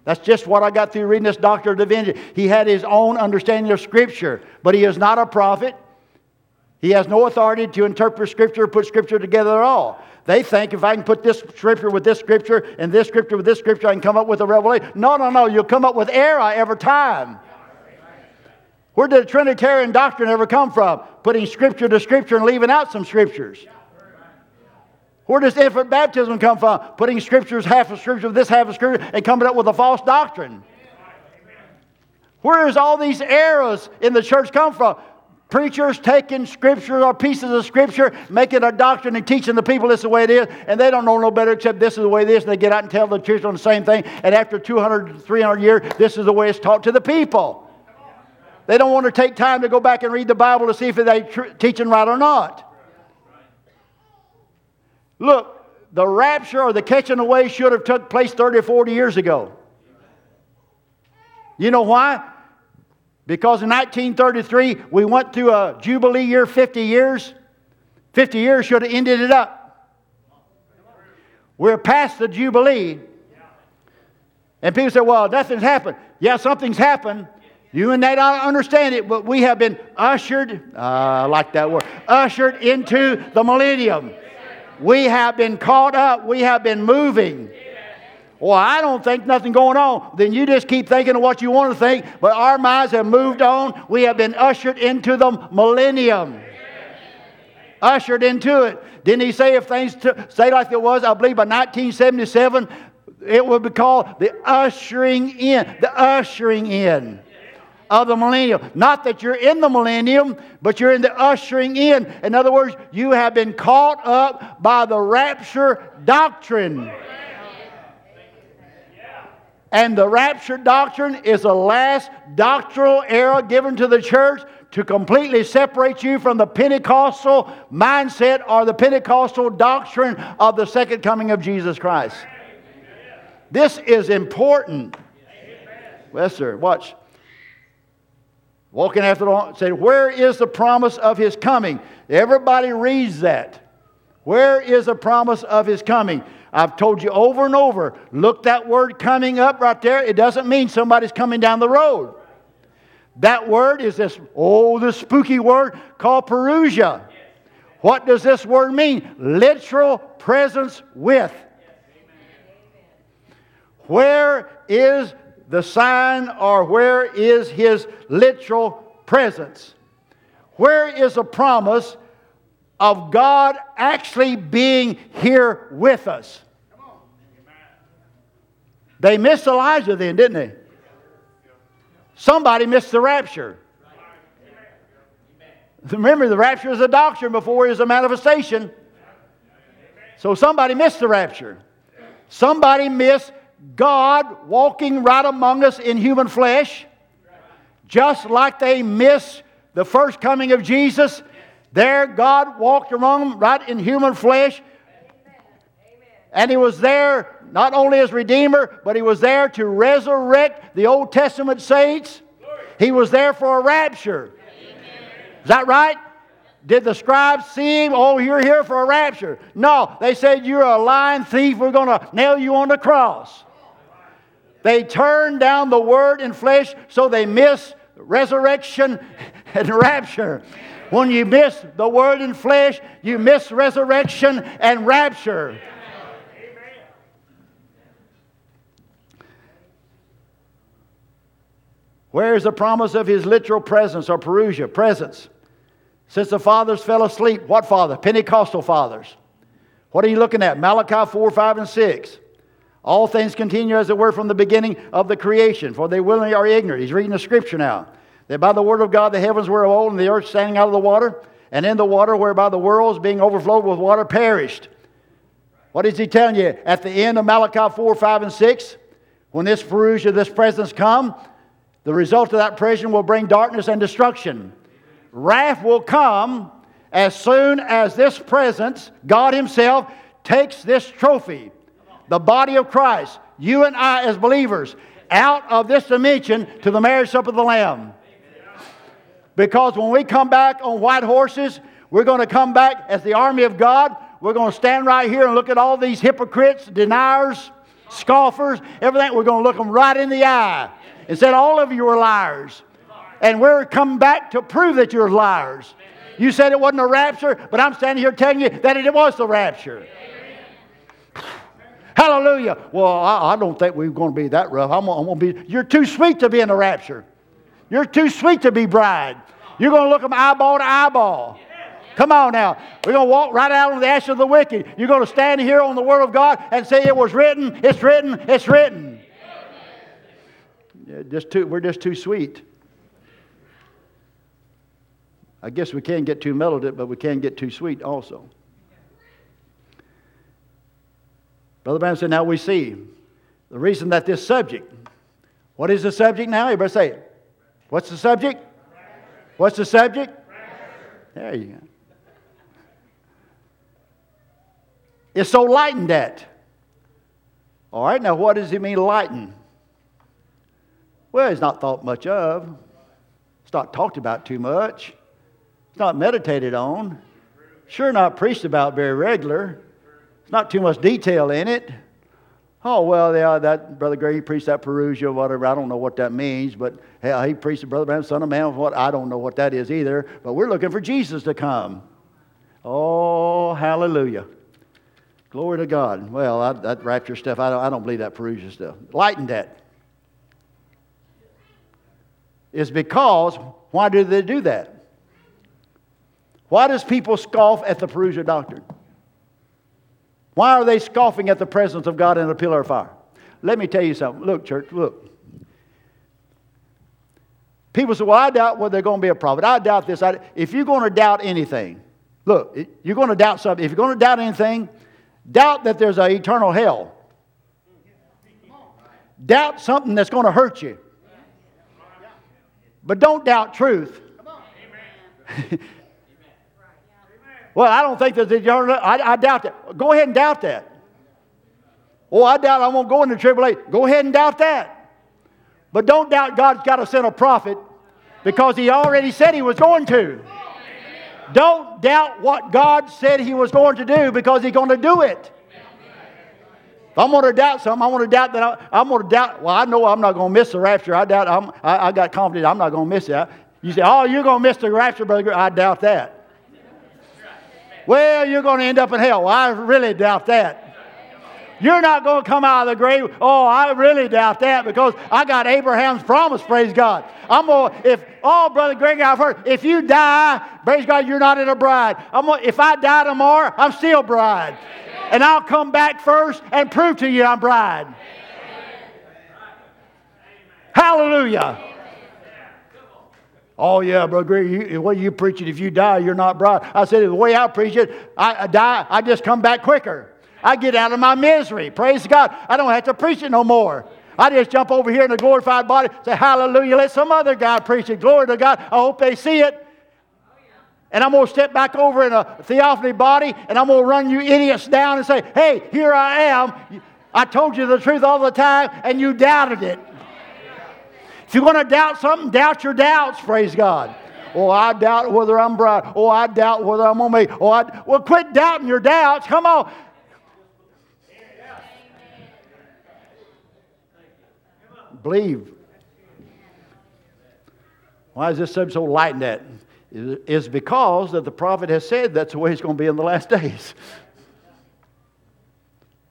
That's just what I got through reading this Doctor of Divinity. He had his own understanding of Scripture, but he is not a prophet. He has no authority to interpret Scripture or put Scripture together at all. They think if I can put this Scripture with this Scripture and this Scripture with this Scripture, I can come up with a revelation. No, no, no. You'll come up with error every time. Where did the Trinitarian doctrine ever come from? Putting Scripture to Scripture and leaving out some Scriptures. Where does infant baptism come from? Putting Scriptures, half of Scripture, this half of Scripture, and coming up with a false doctrine. Where does all these errors in the church come from? Preachers taking scripture or pieces of scripture, making a doctrine and teaching the people this is the way it is, and they don't know no better except this is the way it is, and they get out and tell the church on the same thing, and after 200, 300 years, this is the way it's taught to the people. They don't want to take time to go back and read the Bible to see if they're tr- teaching right or not. Look, the rapture or the catching away should have took place 30 or 40 years ago. You know why? Because in 1933, we went through a Jubilee year, 50 years. 50 years should have ended it up. We're past the Jubilee. And people say, well, nothing's happened. Yeah, something's happened. You and they don't understand it, but we have been ushered, uh, I like that word, ushered into the millennium. We have been caught up. We have been moving. Well, I don't think nothing going on. Then you just keep thinking of what you want to think. But our minds have moved on. We have been ushered into the millennium. Ushered into it. Didn't he say if things stay like it was? I believe by 1977, it would be called the ushering in. The ushering in of the millennium. Not that you're in the millennium, but you're in the ushering in. In other words, you have been caught up by the rapture doctrine. And the rapture doctrine is the last doctrinal era given to the church to completely separate you from the Pentecostal mindset or the Pentecostal doctrine of the second coming of Jesus Christ. This is important. Yes, sir. Watch. Walking after the said, Where is the promise of his coming? Everybody reads that. Where is the promise of his coming? I've told you over and over, look that word coming up right there. It doesn't mean somebody's coming down the road. That word is this, oh, this spooky word called parousia. What does this word mean? Literal presence with. Where is the sign or where is his literal presence? Where is the promise of God actually being here with us. They missed Elijah then, didn't they? Somebody missed the rapture. Remember, the rapture is a doctrine before it is a manifestation. So somebody missed the rapture. Somebody missed God walking right among us in human flesh, just like they missed the first coming of Jesus there, God walked among them right in human flesh. And He was there not only as Redeemer, but He was there to resurrect the Old Testament saints. He was there for a rapture. Is that right? Did the scribes see him? Oh, you're here for a rapture. No, they said, You're a lying thief. We're going to nail you on the cross. They turn down the word in flesh, so they miss resurrection and rapture. When you miss the word in flesh, you miss resurrection and rapture. Where is the promise of his literal presence or parousia? Presence. Since the fathers fell asleep, what father? Pentecostal fathers. What are you looking at? Malachi 4, 5, and 6. All things continue as it were from the beginning of the creation, for they willingly are ignorant. He's reading the scripture now. That by the word of God the heavens were of old, and the earth standing out of the water, and in the water whereby the worlds being overflowed with water perished. What is he telling you? At the end of Malachi 4, 5, and 6, when this parousia, this presence come, the result of that presence will bring darkness and destruction. Wrath will come as soon as this presence, God Himself, takes this trophy, the body of Christ, you and I as believers, out of this dimension to the marriage supper of the Lamb. Because when we come back on white horses, we're going to come back as the army of God. We're going to stand right here and look at all these hypocrites, deniers, scoffers, everything. We're going to look them right in the eye and say, All of you are liars. And we're coming back to prove that you're liars. You said it wasn't a rapture, but I'm standing here telling you that it was the rapture. Hallelujah. Well, I, I, don't think we're going to be that rough. I'm, I'm going to be, you're too sweet to be in the rapture. You're too sweet to be bride. You're going to look them eyeball to eyeball. Come on now. We're going to walk right out on the ash of the wicked. You're going to stand here on the Word of God and say, It was written, it's written, it's written. Yeah, just too, we're just too sweet. I guess we can't get too melted, but we can get too sweet also. Brother Branham said, Now we see the reason that this subject, what is the subject now? Everybody say it. What's the subject? What's the subject? There you go. It's so lightened at. All right, now what does he mean lighten? Well, it's not thought much of. It's not talked about too much. It's not meditated on. Sure, not preached about very regular. Not too much detail in it. Oh, well, yeah, that Brother Gray, he preached that parousia, whatever. I don't know what that means, but hell, he preached the Brother Branham, Son of Man, what? I don't know what that is either. But we're looking for Jesus to come. Oh, hallelujah. Glory to God. Well, I, that rapture stuff, I don't, I don't believe that parousia stuff. Lighten that. Is because, why do they do that? Why does people scoff at the parousia doctrine? Why are they scoffing at the presence of God in a pillar of fire? Let me tell you something. Look, church, look. People say, well, I doubt whether they're going to be a prophet. I doubt this. I, if you're going to doubt anything, look, you're going to doubt something. If you're going to doubt anything, doubt that there's an eternal hell. Doubt something that's going to hurt you. But don't doubt truth. Well, I don't think that the I, I doubt that. Go ahead and doubt that. Oh, I doubt I won't go into tribulation. Go ahead and doubt that. But don't doubt God's got to send a prophet because He already said He was going to. Don't doubt what God said He was going to do because He's going to do it. If I'm going to doubt something, I want to doubt that I, am going to doubt. Well, I know I'm not going to miss the rapture. I doubt. I'm, I, I got confidence I'm not going to miss that. You say, "Oh, you're going to miss the rapture, brother." I doubt that. Well, you're going to end up in hell. Well, I really doubt that. You're not going to come out of the grave. Oh, I really doubt that because I got Abraham's promise, praise God. I'm going if, oh, Brother Greg, I've heard, if you die, praise God, you're not in a bride. I'm going if I die tomorrow, I'm still bride. And I'll come back first and prove to you I'm bride. Hallelujah. Oh, yeah, Brother Greg, what are you? If you die, you're not bride. I said, the way I preach it, I, I die, I just come back quicker. I get out of my misery. Praise God. I don't have to preach it no more. I just jump over here in the glorified body, say hallelujah, let some other guy preach it. Glory to God. I hope they see it. And I'm going to step back over in a theophany body and I'm going to run you idiots down and say, hey, here I am. I told you the truth all the time and you doubted it. If you're going to doubt something, doubt your doubts, praise God. Oh, I doubt whether I'm bright. Oh, I doubt whether I'm to make. Oh, I, well, quit doubting your doubts. Come on. Believe. Why is this subject so light in that? It's because that the prophet has said that's the way it's going to be in the last days.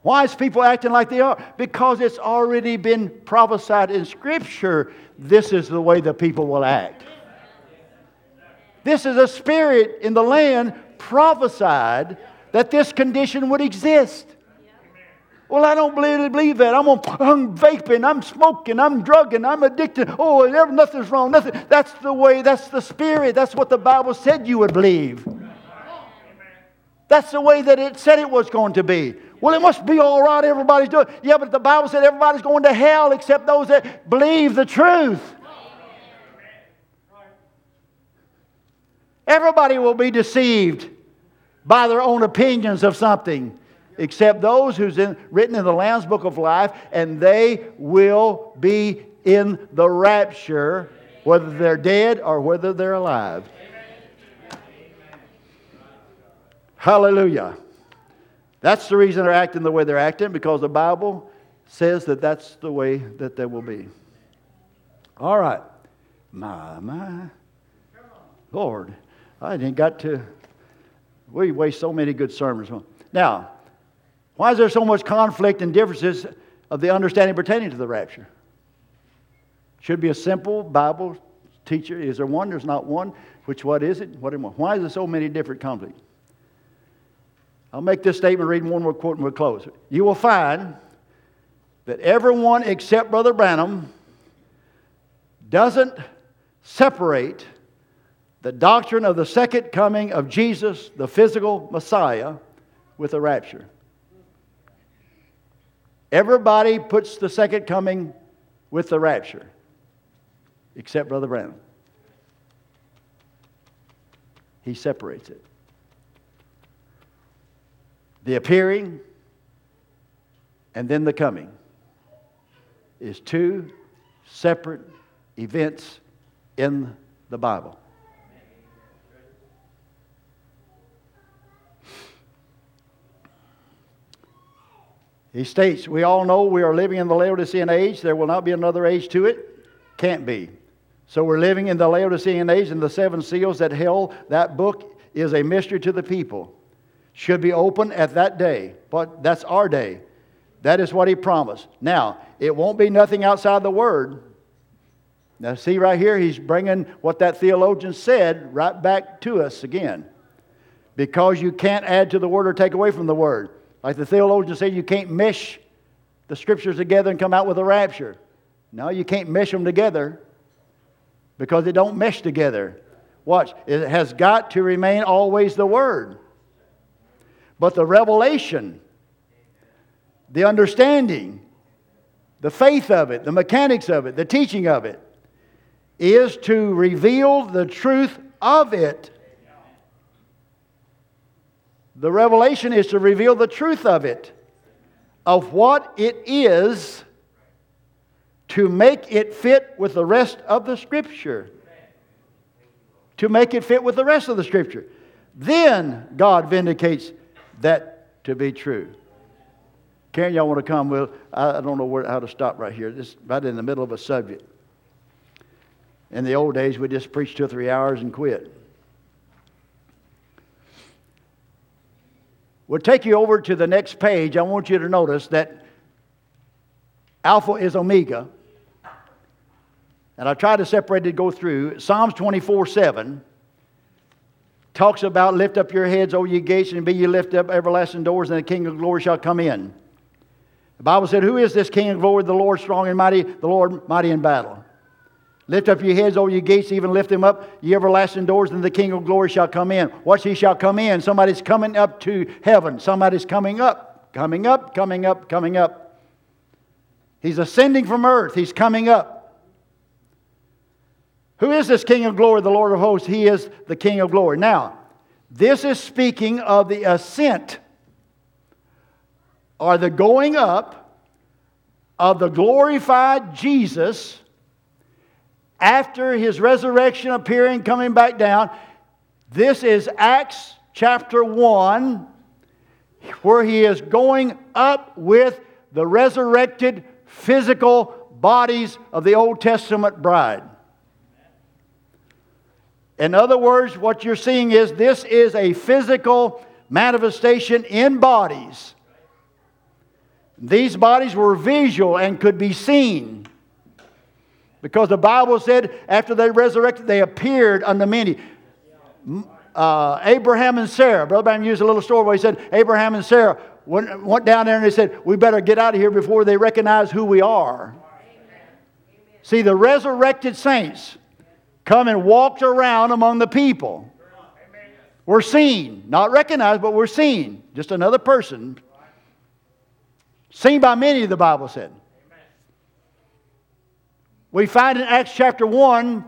Why is people acting like they are? Because it's already been prophesied in Scripture. This is the way the people will act. This is a spirit in the land prophesied that this condition would exist. Well, I don't believe, that. I'm, on, I'm vaping, I'm smoking, I'm drugging, I'm addicted. Oh, nothing's wrong, nothing. That's the way, that's the spirit. That's what the Bible said you would believe. That's the way that it said it was going to be. Well, it must be all right. Everybody's doing. Yeah, but the Bible said everybody's going to hell except those that believe the truth. Everybody will be deceived by their own opinions of something, except those who's in, written in the Lamb's Book of Life, and they will be in the rapture, whether they're dead or whether they're alive. Hallelujah. That's the reason they're acting the way they're acting, because the Bible says that that's the way that they will be. All right. My, my. Lord, I didn't got to. We waste so many good sermons. Now, why is there so much conflict and differences of the understanding pertaining to the rapture? Should be a simple Bible teacher. Is there one? There's not one. Which what is it? What? Why is there so many different conflicts? I'll make this statement, read one more quote, and we'll close. You will find that everyone except Brother Branham doesn't separate the doctrine of the second coming of Jesus, the physical Messiah, with the rapture. Everybody puts the second coming with the rapture, except Brother Branham. He separates it. The appearing and then the coming is two separate events in the Bible. He states, We all know we are living in the Laodicean age. There will not be another age to it. Can't be. So we're living in the Laodicean age, and the seven seals that held that book is a mystery to the people. Should be open at that day. But that's our day. That is what he promised. Now, it won't be nothing outside the Word. Now, see right here, he's bringing what that theologian said right back to us again. Because you can't add to the Word or take away from the Word. Like the theologian said, you can't mesh the scriptures together and come out with a rapture. No, you can't mesh them together because they don't mesh together. Watch, it has got to remain always the Word. But the revelation, the understanding, the faith of it, the mechanics of it, the teaching of it, is to reveal the truth of it the revelation is to reveal the truth of it, of what it is, to make it fit with the rest of the Scripture. To make it fit with the rest of the Scripture. Then God vindicates that to be true. Karen, y'all want to come? Well, I don't know where, how to stop right here. This right in the middle of a subject. In the old days, we just preached two or three hours and quit. We'll take you over to the next page. I want you to notice that Alpha is Omega. And I try to separate it, go through. Psalms 24 7 talks about lift up your heads, O ye gates, and be ye lift up everlasting doors, and the King of glory shall come in. The Bible said, Who is this King of glory? The Lord strong and mighty, the Lord mighty in battle. Lift up your heads, O ye gates, even lift them up, ye everlasting doors, and the King of glory shall come in. Watch, he shall come in. Somebody's coming up to heaven. Somebody's coming up, coming up, coming up, coming up. He's ascending from earth. He's coming up. Who is this King of glory, the Lord of hosts? He is the King of glory. Now, this is speaking of the ascent or the going up of the glorified Jesus after his resurrection, appearing, coming back down. This is Acts chapter 1, where he is going up with the resurrected physical bodies of the Old Testament bride. In other words, what you're seeing is this is a physical manifestation in bodies. These bodies were visual and could be seen. Because the Bible said after they resurrected, they appeared unto many. Uh, Abraham and Sarah, Brother Branham used a little story where he said Abraham and Sarah went, went down there and they said, We better get out of here before they recognize who we are. See, the resurrected saints come and walked around among the people. We're seen, not recognized, but we're seen. Just another person. Seen by many, the Bible said. We find in Acts chapter 1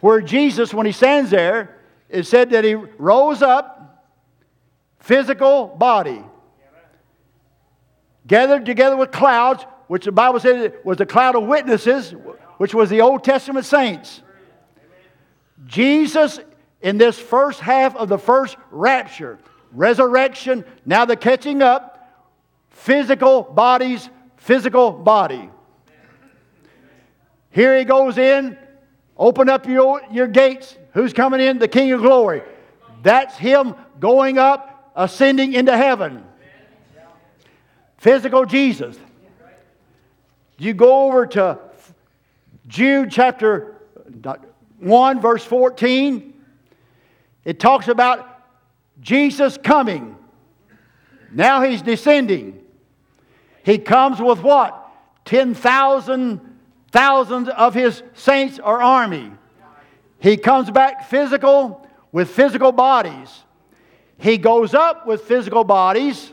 where Jesus, when he stands there, it said that he rose up, physical body, gathered together with clouds, which the Bible said was the cloud of witnesses, which was the Old Testament saints. Jesus, in this first half of the first rapture, resurrection, now the catching up, physical bodies, physical body. Here he goes in, open up your, your gates. Who's coming in? The King of Glory. That's him going up, ascending into heaven. Physical Jesus. You go over to Jude chapter 1, verse 14. It talks about Jesus coming. Now he's descending. He comes with what? 10,000 thousands of his saints or army. He comes back physical with physical bodies. He goes up with physical bodies.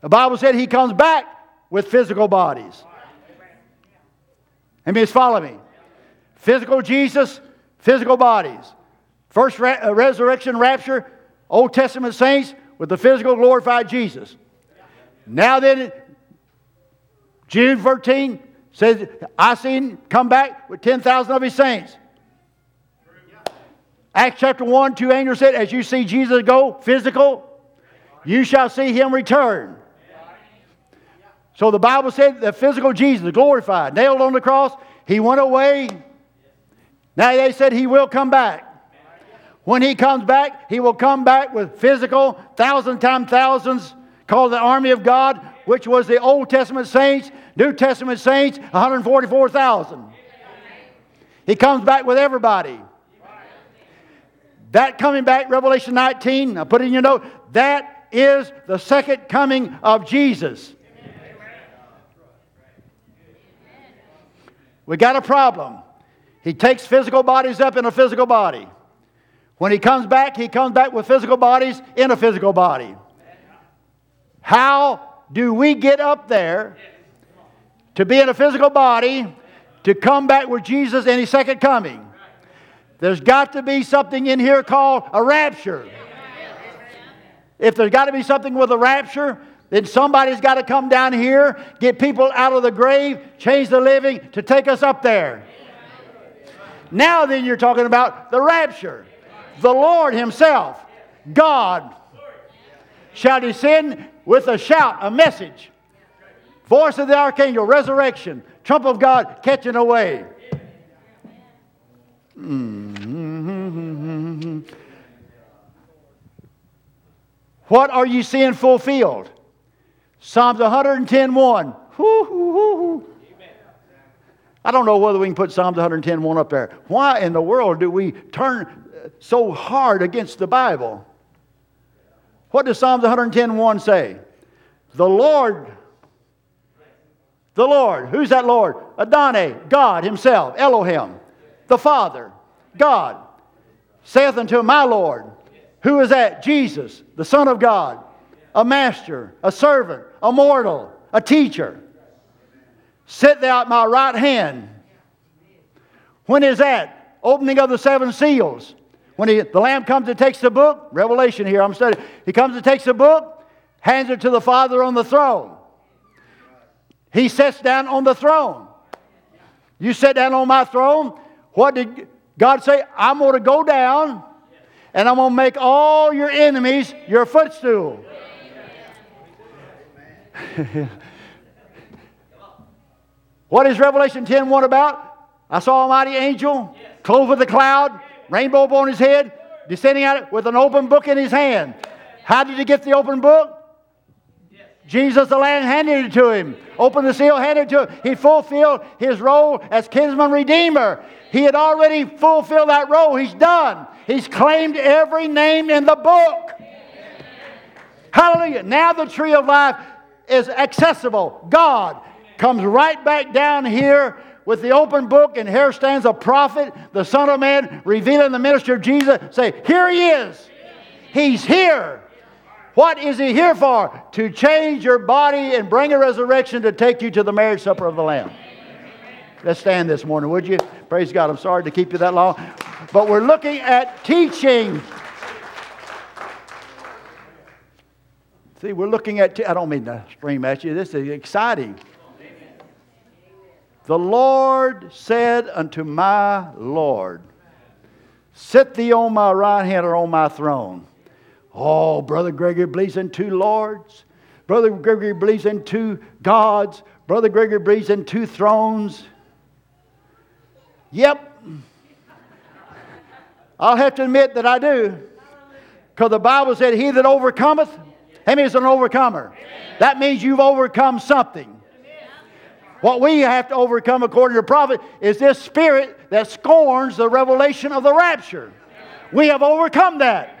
The Bible said he comes back with physical bodies. And just follow me. Physical Jesus, physical bodies. First re- uh, resurrection, rapture, Old Testament saints with the physical glorified Jesus. Now then, Jude 13 says, I seen come back with 10,000 of his saints. Acts chapter 1, two angels said, As you see Jesus go, physical, you shall see him return. So the Bible said the physical Jesus, glorified, nailed on the cross, he went away. Now they said he will come back. When he comes back, he will come back with physical, thousand times thousands, called the army of God, which was the Old Testament saints, New Testament saints, 144,000. He comes back with everybody. That coming back, Revelation 19, I put it in your note, that is the second coming of Jesus. We got a problem. He takes physical bodies up in a physical body. When he comes back, he comes back with physical bodies in a physical body. How do we get up there to be in a physical body to come back with Jesus in his second coming? There's got to be something in here called a rapture. If there's got to be something with a rapture, then somebody's got to come down here, get people out of the grave, change the living to take us up there. Now, then, you're talking about the rapture. The Lord Himself, God, shall descend with a shout, a message. Voice of the archangel, resurrection, trump of God catching away. Mm-hmm. What are you seeing fulfilled? Psalms 110 1. I don't know whether we can put Psalms 110 1 up there. Why in the world do we turn uh, so hard against the Bible? What does Psalms 110 1 say? The Lord, the Lord, who's that Lord? Adonai, God Himself, Elohim, the Father, God, saith unto my Lord, who is that? Jesus, the Son of God, a master, a servant, a mortal, a teacher. Sit thou at my right hand. When is that? Opening of the seven seals. When he, the Lamb comes and takes the book, Revelation here, I'm studying. He comes and takes the book, hands it to the Father on the throne. He sits down on the throne. You sit down on my throne. What did God say? I'm going to go down and I'm going to make all your enemies your footstool. what is Revelation 10 1 about? I saw a mighty angel, clothed with a cloud, rainbow upon his head, descending out with an open book in his hand. How did he get the open book? Jesus the Lamb handed it to him. Opened the seal, handed it to him. He fulfilled his role as kinsman redeemer. He had already fulfilled that role. He's done. He's claimed every name in the book. Hallelujah. Now the tree of life is accessible. God comes right back down here with the open book, and here stands a prophet, the Son of Man, revealing the ministry of Jesus. Say, Here he is. He's here. What is he here for? To change your body and bring a resurrection to take you to the marriage supper of the Lamb. Let's stand this morning, would you? Praise God. I'm sorry to keep you that long. But we're looking at teaching. See, we're looking at, I don't mean to scream at you, this is exciting. The Lord said unto my Lord, Sit thee on my right hand or on my throne. Oh, Brother Gregory believes in two lords. Brother Gregory believes in two gods. Brother Gregory believes in two thrones. Yep. I'll have to admit that I do. Because the Bible said, He that overcometh, him is an overcomer. That means you've overcome something. What we have to overcome, according to the prophet, is this spirit that scorns the revelation of the rapture. We have overcome that.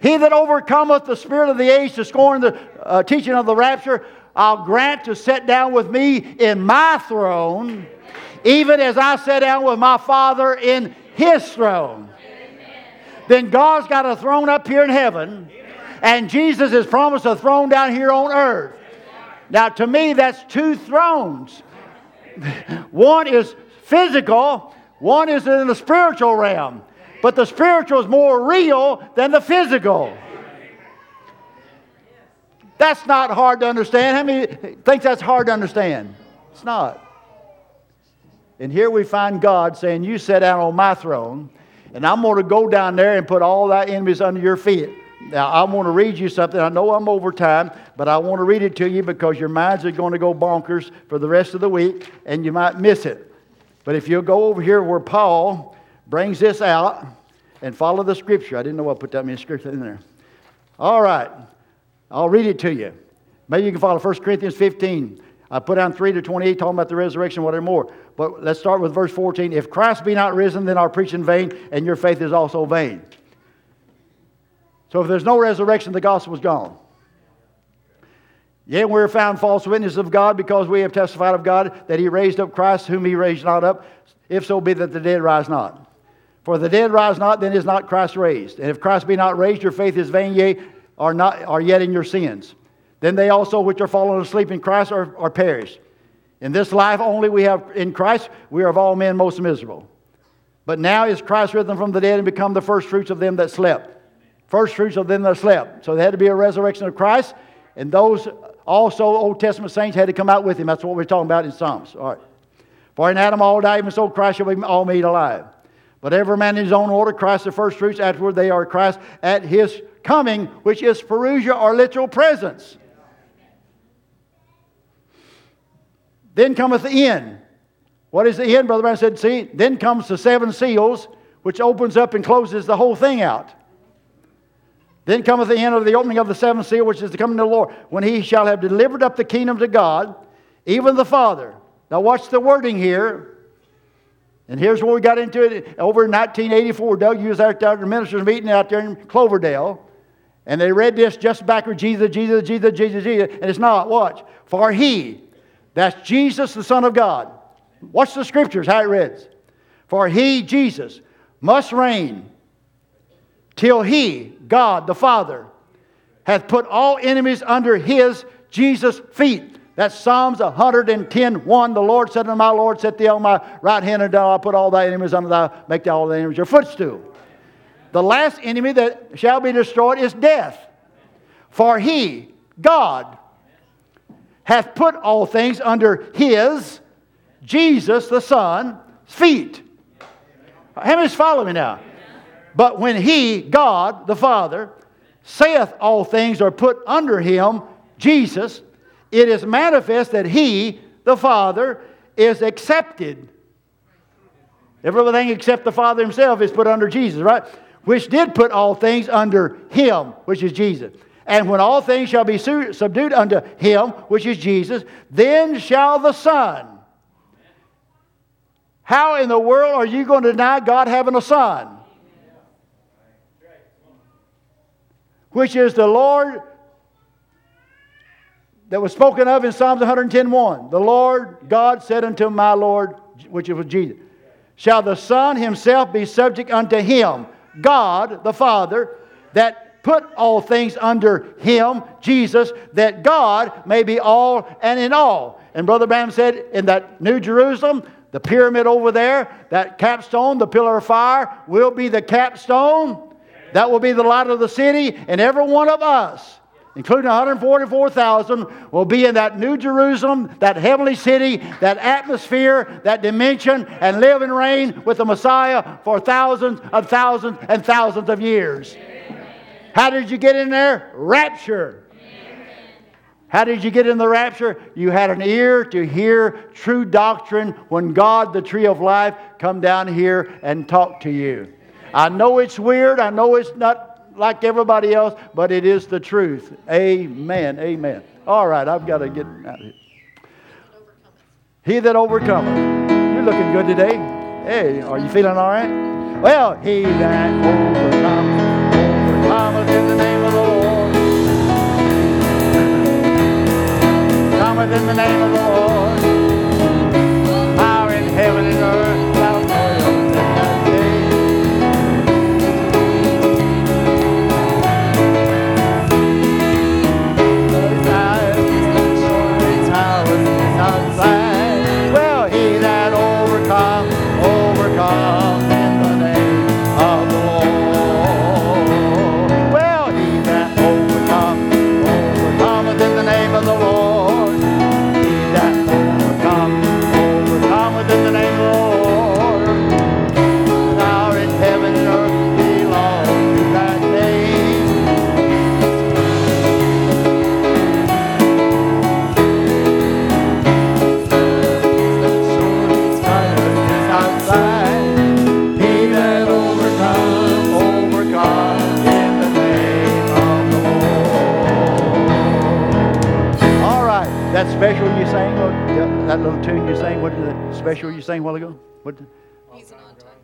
He that overcometh the spirit of the age to scorn the uh, teaching of the rapture, I'll grant to sit down with me in my throne, even as I sat down with my Father in his throne. Then God's got a throne up here in heaven, and Jesus has promised a throne down here on earth. Now, to me, that's two thrones. one is physical, one is in the spiritual realm. But the spiritual is more real than the physical. That's not hard to understand. How many think that's hard to understand? It's not. And here we find God saying, You sit down on my throne, and I'm going to go down there and put all thy enemies under your feet. Now, I want to read you something. I know I'm over time, but I want to read it to you because your minds are going to go bonkers for the rest of the week, and you might miss it. But if you'll go over here where Paul brings this out and follow the scripture. I didn't know I put that many scripture in there. All right. I'll read it to you. Maybe you can follow 1 Corinthians 15. I put down 3 to 28 talking about the resurrection, whatever more. But let's start with verse 14. If Christ be not risen, then our preaching vain, and your faith is also vain. So if there's no resurrection, the gospel is gone. Yet we're found false witnesses of God because we have testified of God that he raised up Christ, whom he raised not up, if so be that the dead rise not. For the dead rise not, then is not Christ raised. And if Christ be not raised, your faith is vain, yea, are, not, are yet in your sins. Then they also which are fallen asleep in Christ are, are perished. In this life only we have in Christ, we are of all men most miserable. But now is Christ risen from the dead and become the first fruits of them that slept. First fruits of them that slept. So there had to be a resurrection of Christ, and those also Old Testament saints had to come out with him. That's what we're talking about in Psalms. All right. For in Adam all die, even so Christ shall be all made alive. But every man in his own order, Christ the first fruits, afterward they are Christ at his coming, which is parousia or literal presence. Then cometh the end. What is the end? Brother Brown said, see, then comes the seven seals, which opens up and closes the whole thing out. Then cometh the end of the opening of the seventh seal, which is the coming of the Lord, when he shall have delivered up the kingdom to God, even the Father. Now, watch the wording here. And here's where we got into it over in 1984. Doug, you was out there at the ministers' meeting out there in Cloverdale. And they read this just backward Jesus, Jesus, Jesus, Jesus, Jesus. And it's not. Watch. For he, that's Jesus, the Son of God. Watch the scriptures, how it reads. For he, Jesus, must reign till he, God the Father, hath put all enemies under his, Jesus' feet. That's Psalms 110 1. The Lord said unto my Lord, Set thee on my right hand, and I'll put all thy enemies under thy, make all thy enemies your footstool. The last enemy that shall be destroyed is death. For he, God, hath put all things under his, Jesus the Son, feet. How many's following me now? But when he, God the Father, saith all things are put under him, Jesus, it is manifest that he, the Father, is accepted. Everything except the Father himself is put under Jesus, right? Which did put all things under him, which is Jesus. And when all things shall be subdued unto him, which is Jesus, then shall the Son. How in the world are you going to deny God having a son? Which is the Lord that was spoken of in Psalms 110.1. The Lord God said unto my Lord, which was Jesus, Shall the Son himself be subject unto him, God the Father, that put all things under him, Jesus, that God may be all and in all. And Brother Branham said, in that New Jerusalem, the pyramid over there, that capstone, the pillar of fire, will be the capstone. That will be the light of the city, and every one of us including 144,000, will be in that New Jerusalem, that heavenly city, that atmosphere, that dimension, and live and reign with the Messiah for thousands of thousands and thousands of years. How did you get in there? Rapture. How did you get in the rapture? You had an ear to hear true doctrine when God, the tree of life, come down here and talk to you. I know it's weird. I know it's not like everybody else, but it is the truth. Amen. Amen. All right, I've got to get out of here. He that overcometh. You're looking good today. Hey, are you feeling all right? Well, he that overcometh,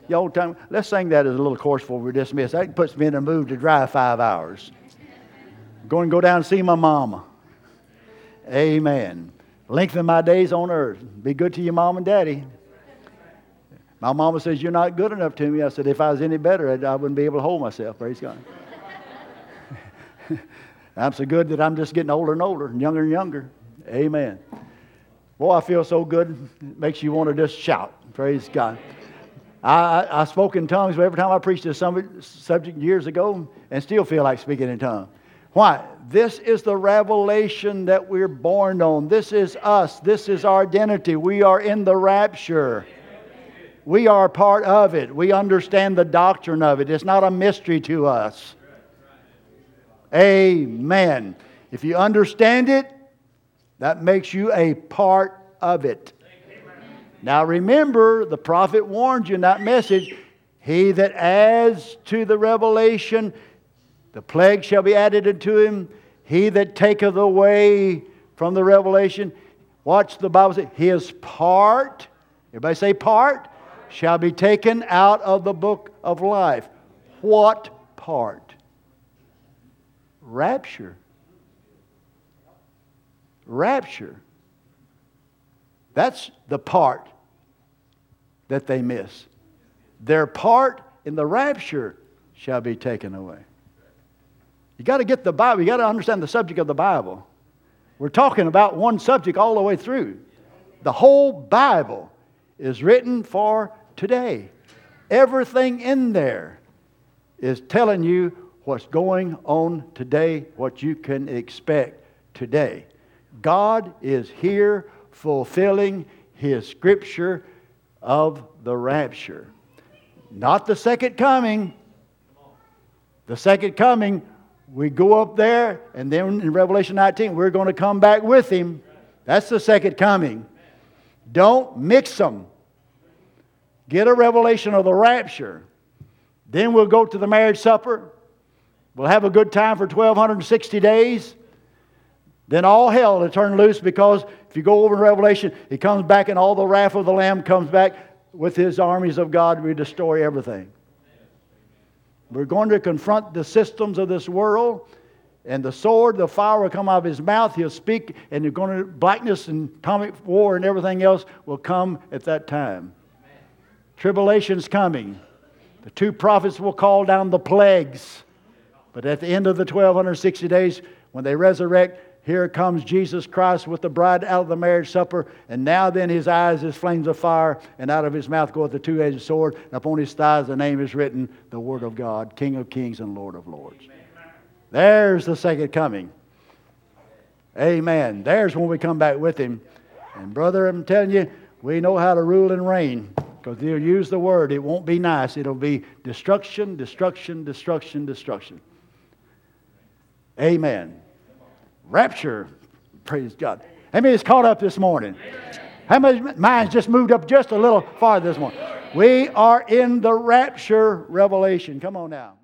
on old time. Let's sing that as a little chorus before we dismiss. That puts me in a mood to drive five hours. Go and go down and see my mama. Amen. Lengthen my days on earth. Be good to your mom and daddy. My mama says, You're not good enough to me. I said, If I was any better, I wouldn't be able to hold myself. Praise God. I'm so good that I'm just getting older and older and younger and younger. Amen. Boy, I feel so good. It makes you want to just shout. Praise God. I, I, spoke in tongues every time I preached this subject years ago and still feel like speaking in tongues. Why? This is the revelation that we're born on. This is us. This is our identity. We are in the rapture. We are part of it. We understand the doctrine of it. It's not a mystery to us. Amen. If you understand it, that makes you a part of it. Now remember, the prophet warned you in that message he that adds to the revelation, the plague shall be added unto him. He that taketh away from the revelation, watch the Bible say, his part, everybody say part, shall be taken out of the book of life. What part? Rapture rapture. That's the part that they miss. Their part in the rapture shall be taken away. You got to get the Bible, you got to understand the subject of the Bible. We're talking about one subject all the way through. The whole Bible is written for today. Everything in there is telling you what's going on today, what you can expect today. God is here fulfilling his scripture of the rapture. Not the second coming. The second coming, we go up there, and then in Revelation 19, we're going to come back with him. That's the second coming. Don't mix them. Get a revelation of the rapture. Then we'll go to the marriage supper. We'll have a good time for 1,260 days. Then all hell will turn loose because if you go over Revelation, he comes back and all the wrath of the Lamb comes back with his armies of God. We destroy everything. We're going to confront the systems of this world. And the sword, the fire will come out of his mouth. He'll speak, and you're going to blackness and atomic war and everything else will come at that time. Tribulation's coming. The two prophets will call down the plagues. But at the end of the 1260 days, when they resurrect, here comes Jesus Christ with the bride out of the marriage supper, and now then his eyes is flames of fire, and out of his mouth goeth the two edged sword, and upon his thighs the name is written, the Word of God, King of kings and Lord of lords. Amen. There's the second coming. Amen. There's when we come back with him. And brother, I'm telling you, we know how to rule and reign because they'll use the word. It won't be nice. It'll be destruction, destruction, destruction, destruction. Amen. Rapture. Praise God. How many is caught up this morning? How many minds just moved up just a little farther this morning? We are in the rapture revelation. Come on now.